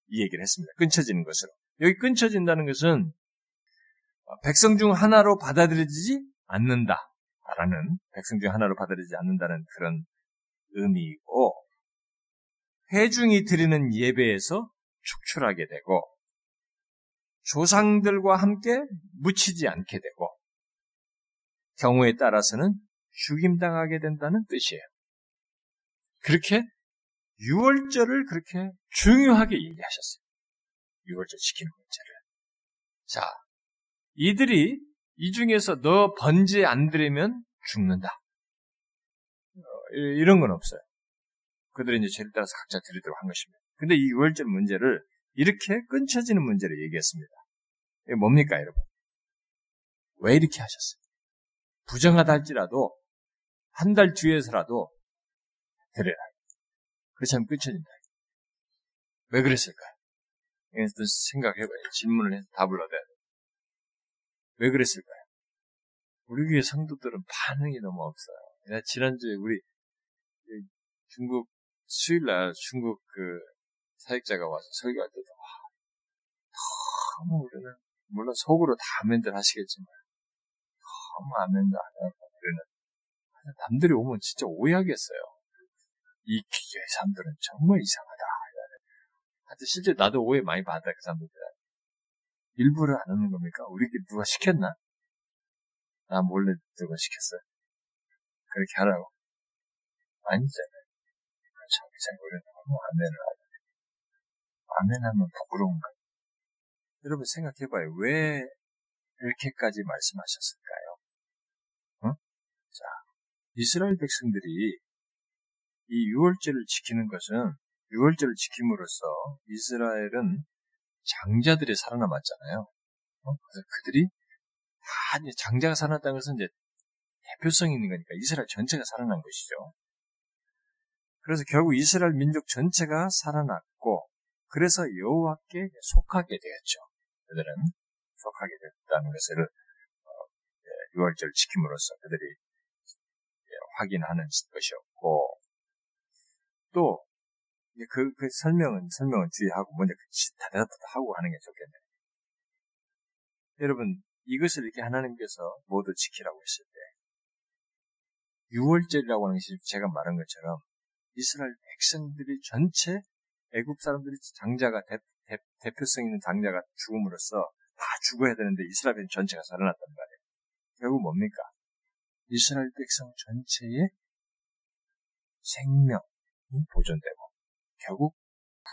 이 얘기를 했습니다. 끊쳐지는 것으로. 여기 끊쳐진다는 것은 백성 중 하나로 받아들여지지 않는다. 라는 백성 중 하나로 받아들이지 않는다는 그런 의미이고 회중이 드리는 예배에서 축출하게 되고 조상들과 함께 묻히지 않게 되고 경우에 따라서는 죽임당하게 된다는 뜻이에요. 그렇게 6월절을 그렇게 중요하게 얘기하셨어요. 6월절 지키는 문제를. 자, 이들이 이 중에서 너 번제 안 들으면 죽는다. 어, 이런 건 없어요. 그들이 이제 죄를 따라서 각자 드리도록 한 것입니다. 근데 이 6월절 문제를 이렇게 끊쳐지는 문제를 얘기했습니다. 이게 뭡니까, 여러분? 왜 이렇게 하셨어요? 부정하다 할지라도 한 달 뒤에서라도 드려라. 그렇지 않으면 끊쳐진다. 왜 그랬을까요? 이것도 생각해봐요. 질문을 해서 답을 얻어야 돼. 왜 그랬을까요? 우리 교회 성도들은 반응이 너무 없어요. 내가 지난주에 우리 중국 수요일날 중국 그 사역자가 와서 설교할 때도 와, 너무 우리는 물론 속으로 다 아멘들 하시겠지만 너무 아멘도 안 하고 우리는 남들이 오면 진짜 오해하겠어요. 이 사람들은 정말 이상하다. 하여튼 실제 나도 오해 많이 받아 그 사람들. 일부러 안 하는 겁니까? 우리끼리 누가 시켰나? 나 몰래 누가 시켰어요? 그렇게 하라고? 아니잖아요. 자기 생각에 너무 아멘을 하잖아요. 아멘하면 부끄러운가? 여러분 생각해봐요. 왜 이렇게까지 말씀하셨을까요? 어? 자, 이스라엘 백성들이 이 6월절을 지키는 것은 6월절을 지킴으로써 이스라엘은 장자들이 살아남았잖아요. 어? 그래서 그들이 다 이제 장자가 살아났다는 것은 이제 대표성이 있는 거니까 이스라엘 전체가 살아난 것이죠. 그래서 결국 이스라엘 민족 전체가 살아났고 그래서 여호와께 속하게 되었죠. 그들은 속하게 됐다는 것을 6월절 어, 지킴으로써 그들이 확인하는 것이었고 또 그, 그 설명은, 설명은 뒤에 하고, 먼저 다다다 하고 하는 게 좋겠네요. 여러분, 이것을 이렇게 하나님께서 모두 지키라고 했을 때, 6월절이라고 하는 것이 제가 말한 것처럼, 이스라엘 백성들이 전체 애국 사람들이 장자가 대, 대 표성 있는 장자가 죽음으로써 다 죽어야 되는데 이스라엘 전체가 살아났단 말이에요. 결국 뭡니까? 이스라엘 백성 전체의 생명이 보존되고 결국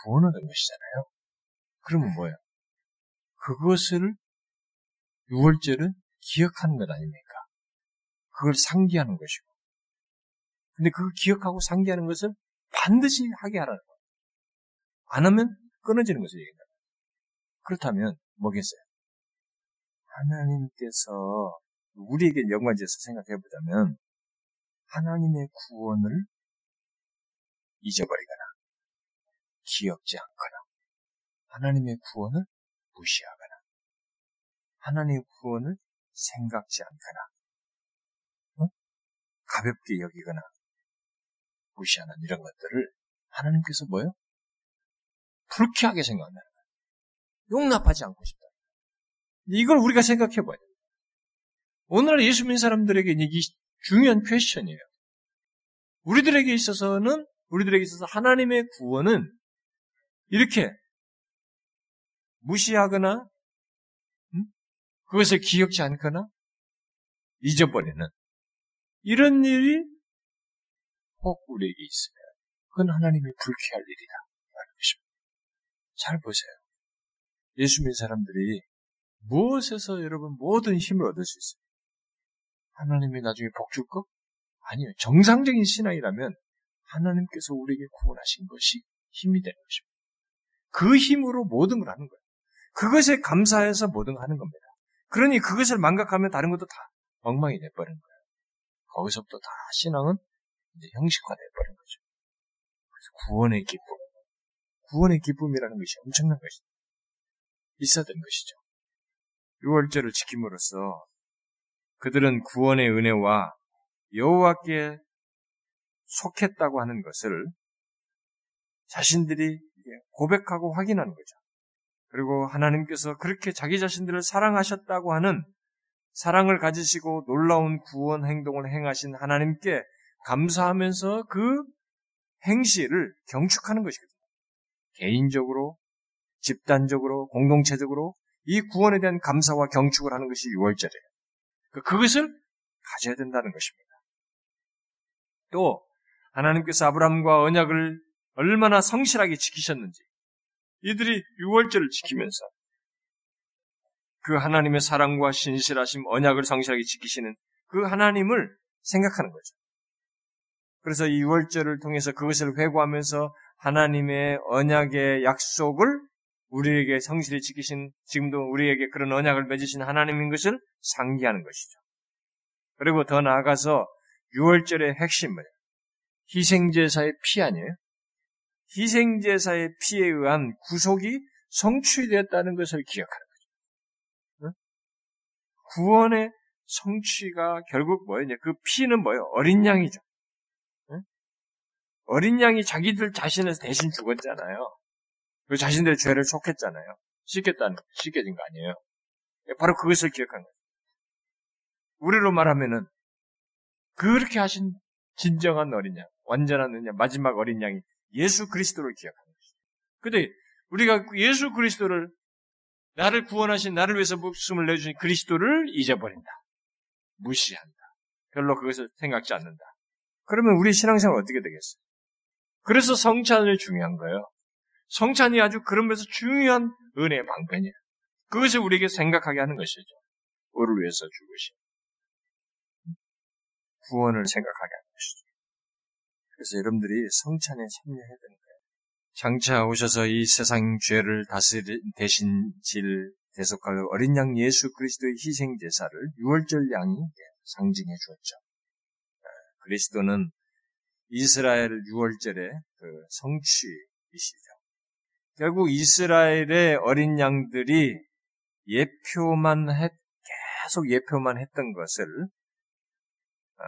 구원을 얻은 것이잖아요. 그러면 뭐예요? 그것을 유월절은 기억하는 것 아닙니까? 그걸 상기하는 것이고. 근데 그걸 기억하고 상기하는 것을 반드시 하게 하라는 거예요. 안 하면 끊어지는 것을 얘기합니다. 그렇다면 뭐겠어요? 하나님께서 우리에게 연관지어서 생각해 보자면 하나님의 구원을 잊어버리거나 기억지 않거나 하나님의 구원을 무시하거나 하나님의 구원을 생각지 않거나 어? 가볍게 여기거나 무시하는 이런 것들을 하나님께서 뭐요? 불쾌하게 생각한다는 거예요. 용납하지 않고 싶다. 이걸 우리가 생각해 봐야 돼요. 오늘날 예수 믿는 사람들에게 이 중요한 퀘션이에요. 우리들에게 있어서는 우리들에게 있어서 하나님의 구원은 이렇게 무시하거나 음? 그것을 기억지 않거나 잊어버리는 이런 일이 혹 우리에게 있으면 그건 하나님이 불쾌할 일이다. 잘 보세요. 예수 믿는 사람들이 무엇에서 여러분 모든 힘을 얻을 수 있어요? 하나님이 나중에 복 줄 거? 아니요. 정상적인 신앙이라면 하나님께서 우리에게 구원하신 것이 힘이 되는 것입니다. 그 힘으로 모든 걸 하는 거예요. 그것에 감사해서 모든 걸 하는 겁니다. 그러니 그것을 망각하면 다른 것도 다 엉망이 돼버린 거예요. 거기서부터 다 신앙은 이제 형식화 돼버린 거죠. 그래서 구원의 기쁨. 구원의 기쁨이라는 것이 엄청난 것입니다. 있어야 되는 것이죠. 6월절을 지킴으로써 그들은 구원의 은혜와 여호와께 속했다고 하는 것을 자신들이 고백하고 확인하는 거죠. 그리고 하나님께서 그렇게 자기 자신들을 사랑하셨다고 하는 사랑을 가지시고 놀라운 구원 행동을 행하신 하나님께 감사하면서 그 행실을 경축하는 것이거든요. 개인적으로, 집단적으로, 공동체적으로 이 구원에 대한 감사와 경축을 하는 것이 6월절이에요. 그, 그것을 가져야 된다는 것입니다. 또 하나님께서 아브라함과 언약을 얼마나 성실하게 지키셨는지 이들이 6월절을 지키면서 그 하나님의 사랑과 신실하심, 언약을 성실하게 지키시는 그 하나님을 생각하는 거죠. 그래서 이 6월절을 통해서 그것을 회고하면서 하나님의 언약의 약속을 우리에게 성실히 지키신 지금도 우리에게 그런 언약을 맺으신 하나님인 것을 상기하는 것이죠. 그리고 더 나아가서 6월절의 핵심을 희생제사의 피 아니에요? 희생제사의 피에 의한 구속이 성취되었다는 것을 기억하는 거죠. 구원의 성취가 결국 뭐예요? 그 피는 뭐예요? 어린 양이죠. 어린 양이 자기들 자신을 대신 죽었잖아요. 그 자신들의 죄를 속했잖아요. 씻겠다는, 씻겨진 거 아니에요. 바로 그것을 기억한 거예요. 우리로 말하면은, 그렇게 하신 진정한 어린 양, 완전한 양, 마지막 어린 양이 예수 그리스도를 기억하는 것이죠. 근데 우리가 예수 그리스도를 나를 구원하신 나를 위해서 목숨을 내주신 그리스도를 잊어버린다. 무시한다. 별로 그것을 생각지 않는다. 그러면 우리 신앙생활 어떻게 되겠어요? 그래서 성찬이 중요한 거예요. 성찬이 아주 그런 면에서 중요한 은혜의 방편이에요. 그것을 우리에게 생각하게 하는 것이죠. 우리를 위해서 죽으신 구원을 생각하게 하는 것이죠. 그래서 여러분들이 성찬에 참여해야 되는 거예요. 장차 오셔서 이 세상 죄를 다스리 대신 질 대속할 어린 양 예수 그리스도의 희생 제사를 유월절 양이 상징해 주었죠. 그리스도는 이스라엘 유월절의 그 성취이시죠. 결국 이스라엘의 어린 양들이 예표만 했, 계속 예표만 했던 것을 아,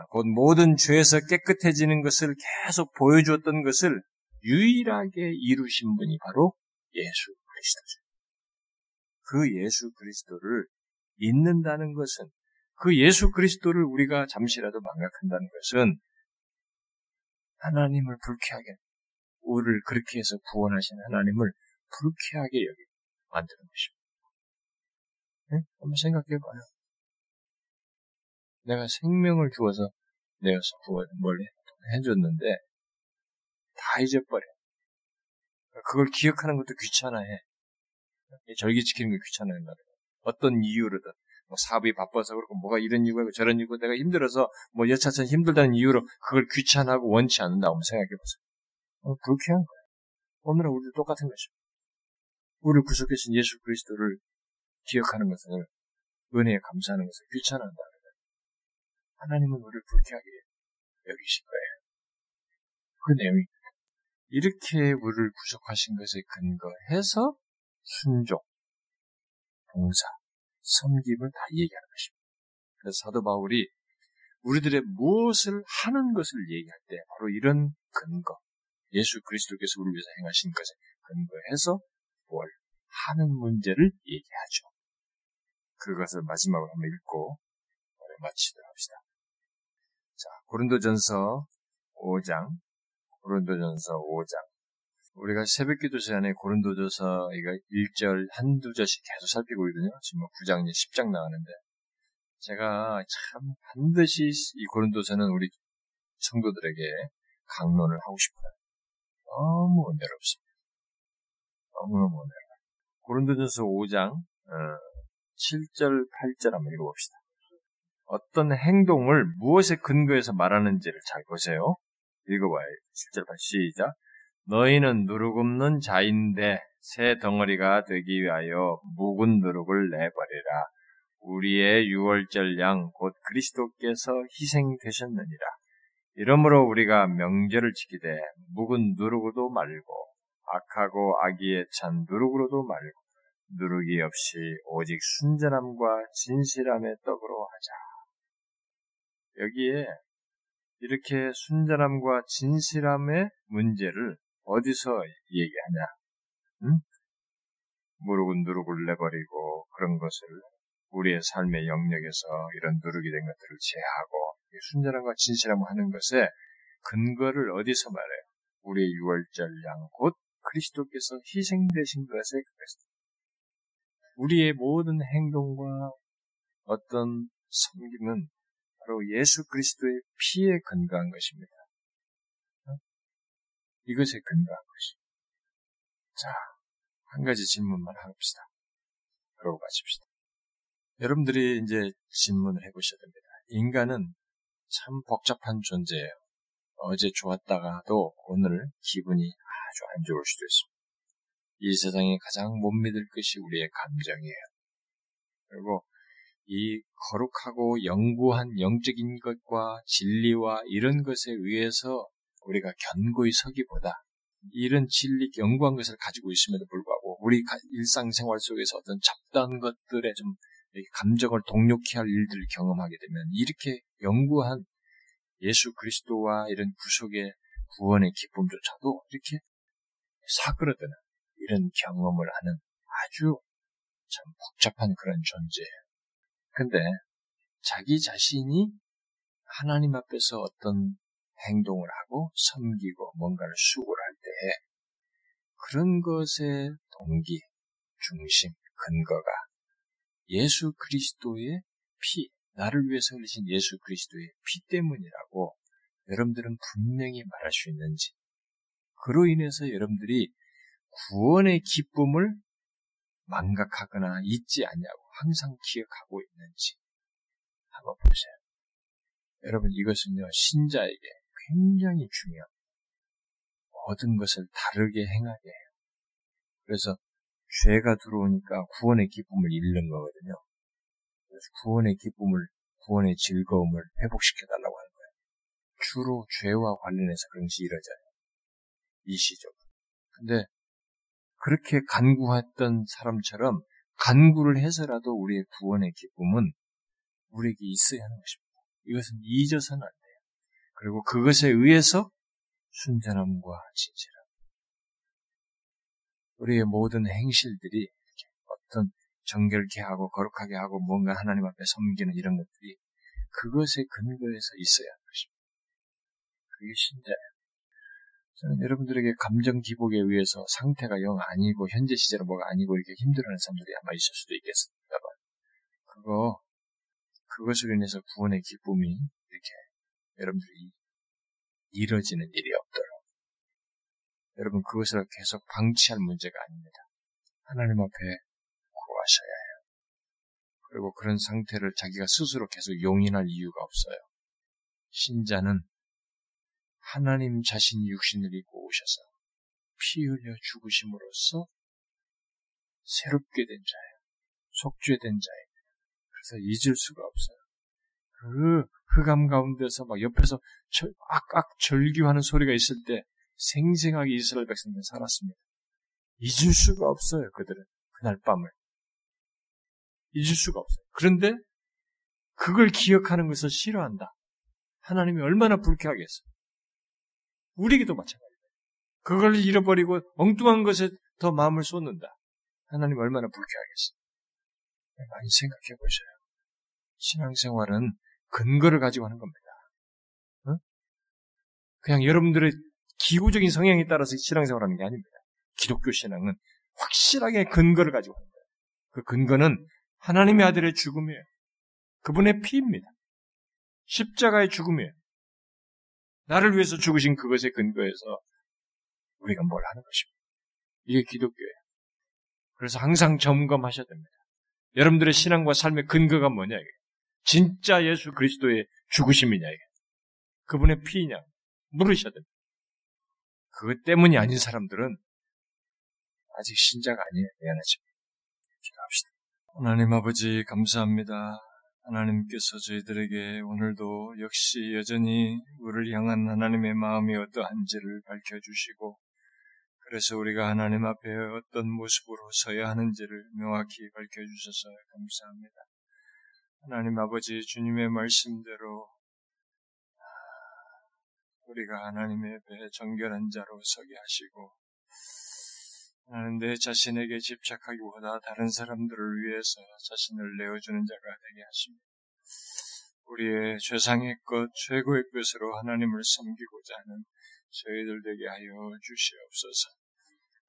곧 모든 죄에서 깨끗해지는 것을 계속 보여주었던 것을 유일하게 이루신 분이 바로 예수 그리스도죠. 그 예수 그리스도를 믿는다는 것은 그 예수 그리스도를 우리가 잠시라도 망각한다는 것은 하나님을 불쾌하게, 우리를 그렇게 해서 구원하신 하나님을 불쾌하게 여기 만드는 것입니다. 네? 한번 생각해 봐요. 내가 생명을 주어서 내어서 뭘 해줬는데, 다 잊어버려. 그걸 기억하는 것도 귀찮아해. 절기 지키는 게 귀찮아요. 어떤 이유로든. 뭐 사업이 바빠서 그렇고 뭐가 이런 이유가 있고 저런 이유고 내가 힘들어서 뭐 여차선 힘들다는 이유로 그걸 귀찮아하고 원치 않는다 한번 생각해 보세요. 어, 불쾌한 거예요. 오늘은 우리도 똑같은 것입니다. 우리를 구속하신 예수 그리스도를 기억하는 것을 은혜에 감사하는 것을 귀찮아한다. 하나님은 우리를 불쾌하게 여기실 거예요. 그 내용이 이렇게 우리를 구속하신 것에 근거해서 순종, 봉사, 섬김을 다 얘기하는 것입니다. 그래서 사도 바울이 우리들의 무엇을 하는 것을 얘기할 때 바로 이런 근거, 예수 그리스도께서 우리를 위해서 행하신 것에 근거해서 뭘 하는 문제를 얘기하죠. 그것을 마지막으로 한번 읽고 마치도록 합시다. 자, 고린도전서 5장, 고린도전서 5장. 우리가 새벽 기도 시간에 고린도전서 이거 1절 한두 절씩 계속 살피고 있거든요. 지금 9장 이제 10장 나가는데 제가 참 반드시 이 고린도서는 우리 성도들에게 강론을 하고 싶어요. 너무 은혜롭습니다. 너무너무 은혜로워요. 고린도전서 5장 어, 7절, 8절 한번 읽어봅시다. 어떤 행동을 무엇에 근거해서 말하는지를 잘 보세요. 읽어봐요. 7절, 8 시작. 너희는 누룩 없는 자인데 새 덩어리가 되기 위하여 묵은 누룩을 내버리라. 우리의 유월절 양 곧 그리스도께서 희생되셨느니라. 이러므로 우리가 명절을 지키되 묵은 누룩으로도 말고 악하고 악의에 찬 누룩으로도 말고 누룩이 없이 오직 순전함과 진실함의 떡으로 하자. 여기에 이렇게 순전함과 진실함의 문제를 어디서 얘기하냐? 응? 무릎은 누룩을 내버리고 그런 것을 우리의 삶의 영역에서 이런 누룩이 된 것들을 제하고 순전함과 진실함을 하는 것에 근거를 어디서 말해요? 우리의 유월절 양, 곧 그리스도께서 희생되신 것에 그것입니다. 우리의 모든 행동과 어떤 섬김은 바로 예수 그리스도의 피에 근거한 것입니다. 이것에 근거한 것입니다. 자, 한 가지 질문만 합시다. 그러고 마칩시다. 여러분들이 이제 질문을 해보셔야 됩니다. 인간은 참 복잡한 존재예요. 어제 좋았다가도 오늘 기분이 아주 안 좋을 수도 있습니다. 이 세상에 가장 못 믿을 것이 우리의 감정이에요. 그리고 이 거룩하고 영구한 영적인 것과 진리와 이런 것에 의해서 우리가 견고히 서기보다 이런 진리, 영구한 것을 가지고 있음에도 불구하고 우리 일상생활 속에서 어떤 잡다한 것들에 좀 감정을 동력케 할 일들을 경험하게 되면 이렇게 영구한 예수 그리스도와 이런 구속의 구원의 기쁨조차도 이렇게 사그러드는 이런 경험을 하는 아주 참 복잡한 그런 존재예요. 근데 자기 자신이 하나님 앞에서 어떤 행동을 하고 섬기고 뭔가를 수고를 할때 그런 것의 동기, 중심, 근거가 예수 그리스도의 피, 나를 위해서 흘리신 예수 그리스도의 피 때문이라고 여러분들은 분명히 말할 수 있는지, 그로 인해서 여러분들이 구원의 기쁨을 망각하거나 잊지 않냐고 항상 기억하고 있는지 한번 보세요. 여러분 이것은요 신자에게 굉장히 중요합니다. 모든 것을 다르게 행하게 해요. 그래서 죄가 들어오니까 구원의 기쁨을 잃는 거거든요. 그래서 구원의 기쁨을, 구원의 즐거움을 회복시켜달라고 하는 거예요. 주로 죄와 관련해서 그런 것이 이루어져요. 일시적으로. 근데 그렇게 간구했던 사람처럼 간구를 해서라도 우리의 구원의 기쁨은 우리에게 있어야 하는 것입니다. 이것은 잊어서는 안 돼요. 그리고 그것에 의해서 순전함과 진실함. 우리의 모든 행실들이 어떤 정결케 하고 거룩하게 하고 뭔가 하나님 앞에 섬기는 이런 것들이 그것에 근거해서 있어야 하는 것입니다. 그게 신자예요. 저는 여러분들에게 감정 기복에 의해서 상태가 영 아니고 현재 시제로 뭐가 아니고 이렇게 힘들어하는 사람들이 아마 있을 수도 있겠습니다만 그거 그것으로 인해서 구원의 기쁨이 이렇게 여러분들이 이뤄지는 일이 없도록 여러분 그것을 계속 방치할 문제가 아닙니다. 하나님 앞에 구하셔야 해요. 그리고 그런 상태를 자기가 스스로 계속 용인할 이유가 없어요. 신자는 하나님 자신이 육신을 입고 오셔서 피 흘려 죽으심으로써 새롭게 된 자예요. 속죄된 자입니다. 그래서 잊을 수가 없어요. 그 흑암 가운데서 막 옆에서 악악 절규하는 소리가 있을 때 생생하게 이스라엘 백성들은 살았습니다. 잊을 수가 없어요, 그들은. 그날 밤을. 잊을 수가 없어요. 그런데 그걸 기억하는 것을 싫어한다. 하나님이 얼마나 불쾌하겠어. 우리에게도 마찬가지예요. 그걸 잃어버리고 엉뚱한 것에 더 마음을 쏟는다. 하나님 얼마나 불쾌하겠어. 많이 생각해 보셔요. 신앙생활은 근거를 가지고 하는 겁니다. 어? 그냥 여러분들의 기구적인 성향에 따라서 신앙생활 하는 게 아닙니다. 기독교 신앙은 확실하게 근거를 가지고 하는 거예요. 그 근거는 하나님의 아들의 죽음이에요. 그분의 피입니다. 십자가의 죽음이에요. 나를 위해서 죽으신 그것에 근거해서 우리가 뭘 하는 것입니다. 이게 기독교예요. 그래서 항상 점검하셔야 됩니다. 여러분들의 신앙과 삶의 근거가 뭐냐 이게. 진짜 예수 그리스도의 죽으심이냐 이게. 그분의 피이냐 물으셔야 됩니다. 그것 때문이 아닌 사람들은 아직 신자가 아니에요. 미안하지만. 기도합시다. 하나님 아버지 감사합니다. 하나님께서 저희들에게 오늘도 역시 여전히 우리를 향한 하나님의 마음이 어떠한지를 밝혀주시고 그래서 우리가 하나님 앞에 어떤 모습으로 서야 하는지를 명확히 밝혀주셔서 감사합니다. 하나님 아버지 주님의 말씀대로 우리가 하나님의 배 정결한 자로 서게 하시고 나는 내 자신에게 집착하기보다 다른 사람들을 위해서 자신을 내어주는 자가 되게 하십니다. 우리의 최상의 것, 최고의 것으로 하나님을 섬기고자 하는 저희들 되게 하여 주시옵소서.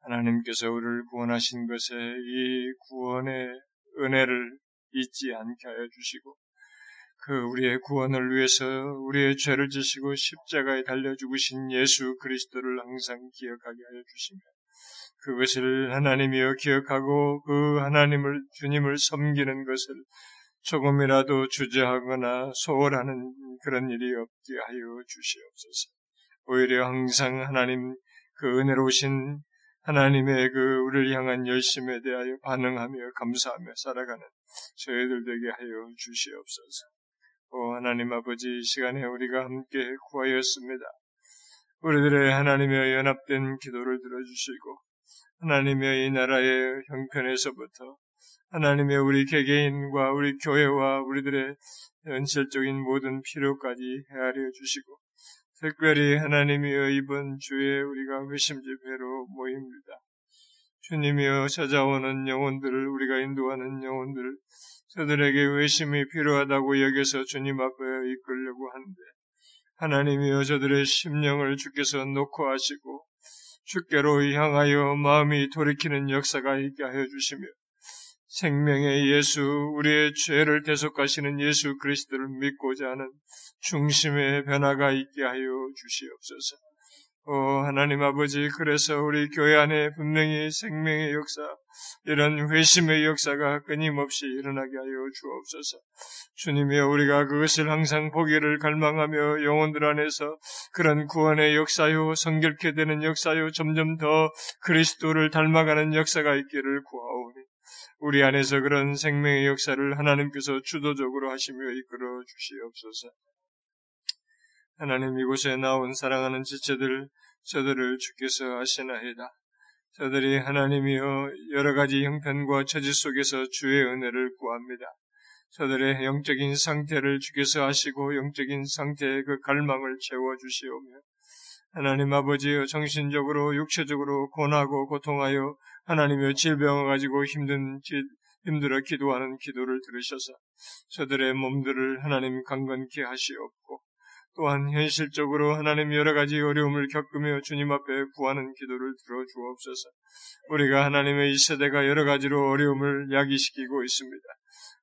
하나님께서 우리를 구원하신 것에 이 구원의 은혜를 잊지 않게 하여 주시고, 그 우리의 구원을 위해서 우리의 죄를 지시고 십자가에 달려 죽으신 예수 그리스도를 항상 기억하게 하여 주시며, 그것을 하나님이여 기억하고 그 하나님을 주님을 섬기는 것을 조금이라도 주저하거나 소홀하는 그런 일이 없게 하여 주시옵소서. 오히려 항상 하나님 그 은혜로우신 하나님의 그 우리를 향한 열심에 대하여 반응하며 감사하며 살아가는 저희들 되게 하여 주시옵소서. 오 하나님 아버지 이 시간에 우리가 함께 구하였습니다. 우리들의 하나님의 연합된 기도를 들어주시고 하나님의 이 나라의 형편에서부터 하나님의 우리 개개인과 우리 교회와 우리들의 현실적인 모든 필요까지 헤아려 주시고 특별히 하나님이여 이번 주에 우리가 회심 집회로 모입니다. 주님이여 찾아오는 영혼들을 우리가 인도하는 영혼들을 저들에게 회심이 필요하다고 여겨서 주님 앞에 이끌려고 하는데 하나님이여 저들의 심령을 주께서 놓고 하시고 주께로 향하여 마음이 돌이키는 역사가 있게 하여 주시며 생명의 예수, 우리의 죄를 대속하시는 예수 그리스도를 믿고자 하는 중심의 변화가 있게 하여 주시옵소서. 오 하나님 아버지 그래서 우리 교회 안에 분명히 생명의 역사 이런 회심의 역사가 끊임없이 일어나게 하여 주옵소서. 주님이여 우리가 그것을 항상 보기를 갈망하며 영혼들 안에서 그런 구원의 역사요 성결케 되는 역사요 점점 더 그리스도를 닮아가는 역사가 있기를 구하오니 우리 안에서 그런 생명의 역사를 하나님께서 주도적으로 하시며 이끌어 주시옵소서. 하나님 이곳에 나온 사랑하는 지체들 저들을 주께서 아시나이다. 저들이 하나님이여 여러 가지 형편과 처지 속에서 주의 은혜를 구합니다. 저들의 영적인 상태를 주께서 아시고 영적인 상태의 그 갈망을 채워주시오며 하나님 아버지여 정신적으로 육체적으로 고나고 고통하여 하나님의 질병을 가지고 힘든 힘들어 기도하는 기도를 들으셔서 저들의 몸들을 하나님 강건케 하시옵고 또한 현실적으로 하나님 여러 가지 어려움을 겪으며 주님 앞에 구하는 기도를 들어 주옵소서. 우리가 하나님의 이 세대가 여러 가지로 어려움을 야기시키고 있습니다.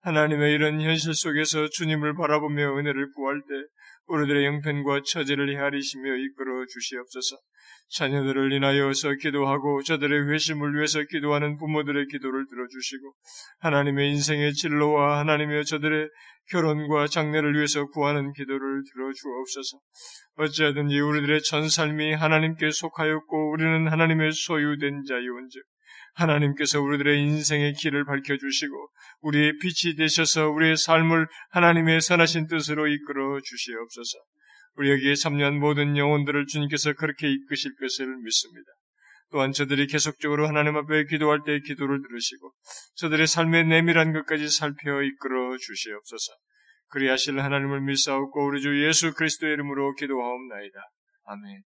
하나님의 이런 현실 속에서 주님을 바라보며 은혜를 구할 때 우리들의 영편과 처지를 헤아리시며 이끌어 주시옵소서. 자녀들을 인하여서 기도하고 저들의 회심을 위해서 기도하는 부모들의 기도를 들어주시고 하나님의 인생의 진로와 하나님의 저들의 결혼과 장래를 위해서 구하는 기도를 들어주옵소서. 어찌하든지 우리들의 전 삶이 하나님께 속하였고 우리는 하나님의 소유된 자이온즉 하나님께서 우리들의 인생의 길을 밝혀주시고 우리의 빛이 되셔서 우리의 삶을 하나님의 선하신 뜻으로 이끌어 주시옵소서. 우리에게 참여한 모든 영혼들을 주님께서 그렇게 이끄실 것을 믿습니다. 또한 저들이 계속적으로 하나님 앞에 기도할 때 기도를 들으시고 저들의 삶의 내밀한 것까지 살펴 이끌어 주시옵소서. 그리하실 하나님을 믿사옵고 우리 주 예수 그리스도의 이름으로 기도하옵나이다. 아멘.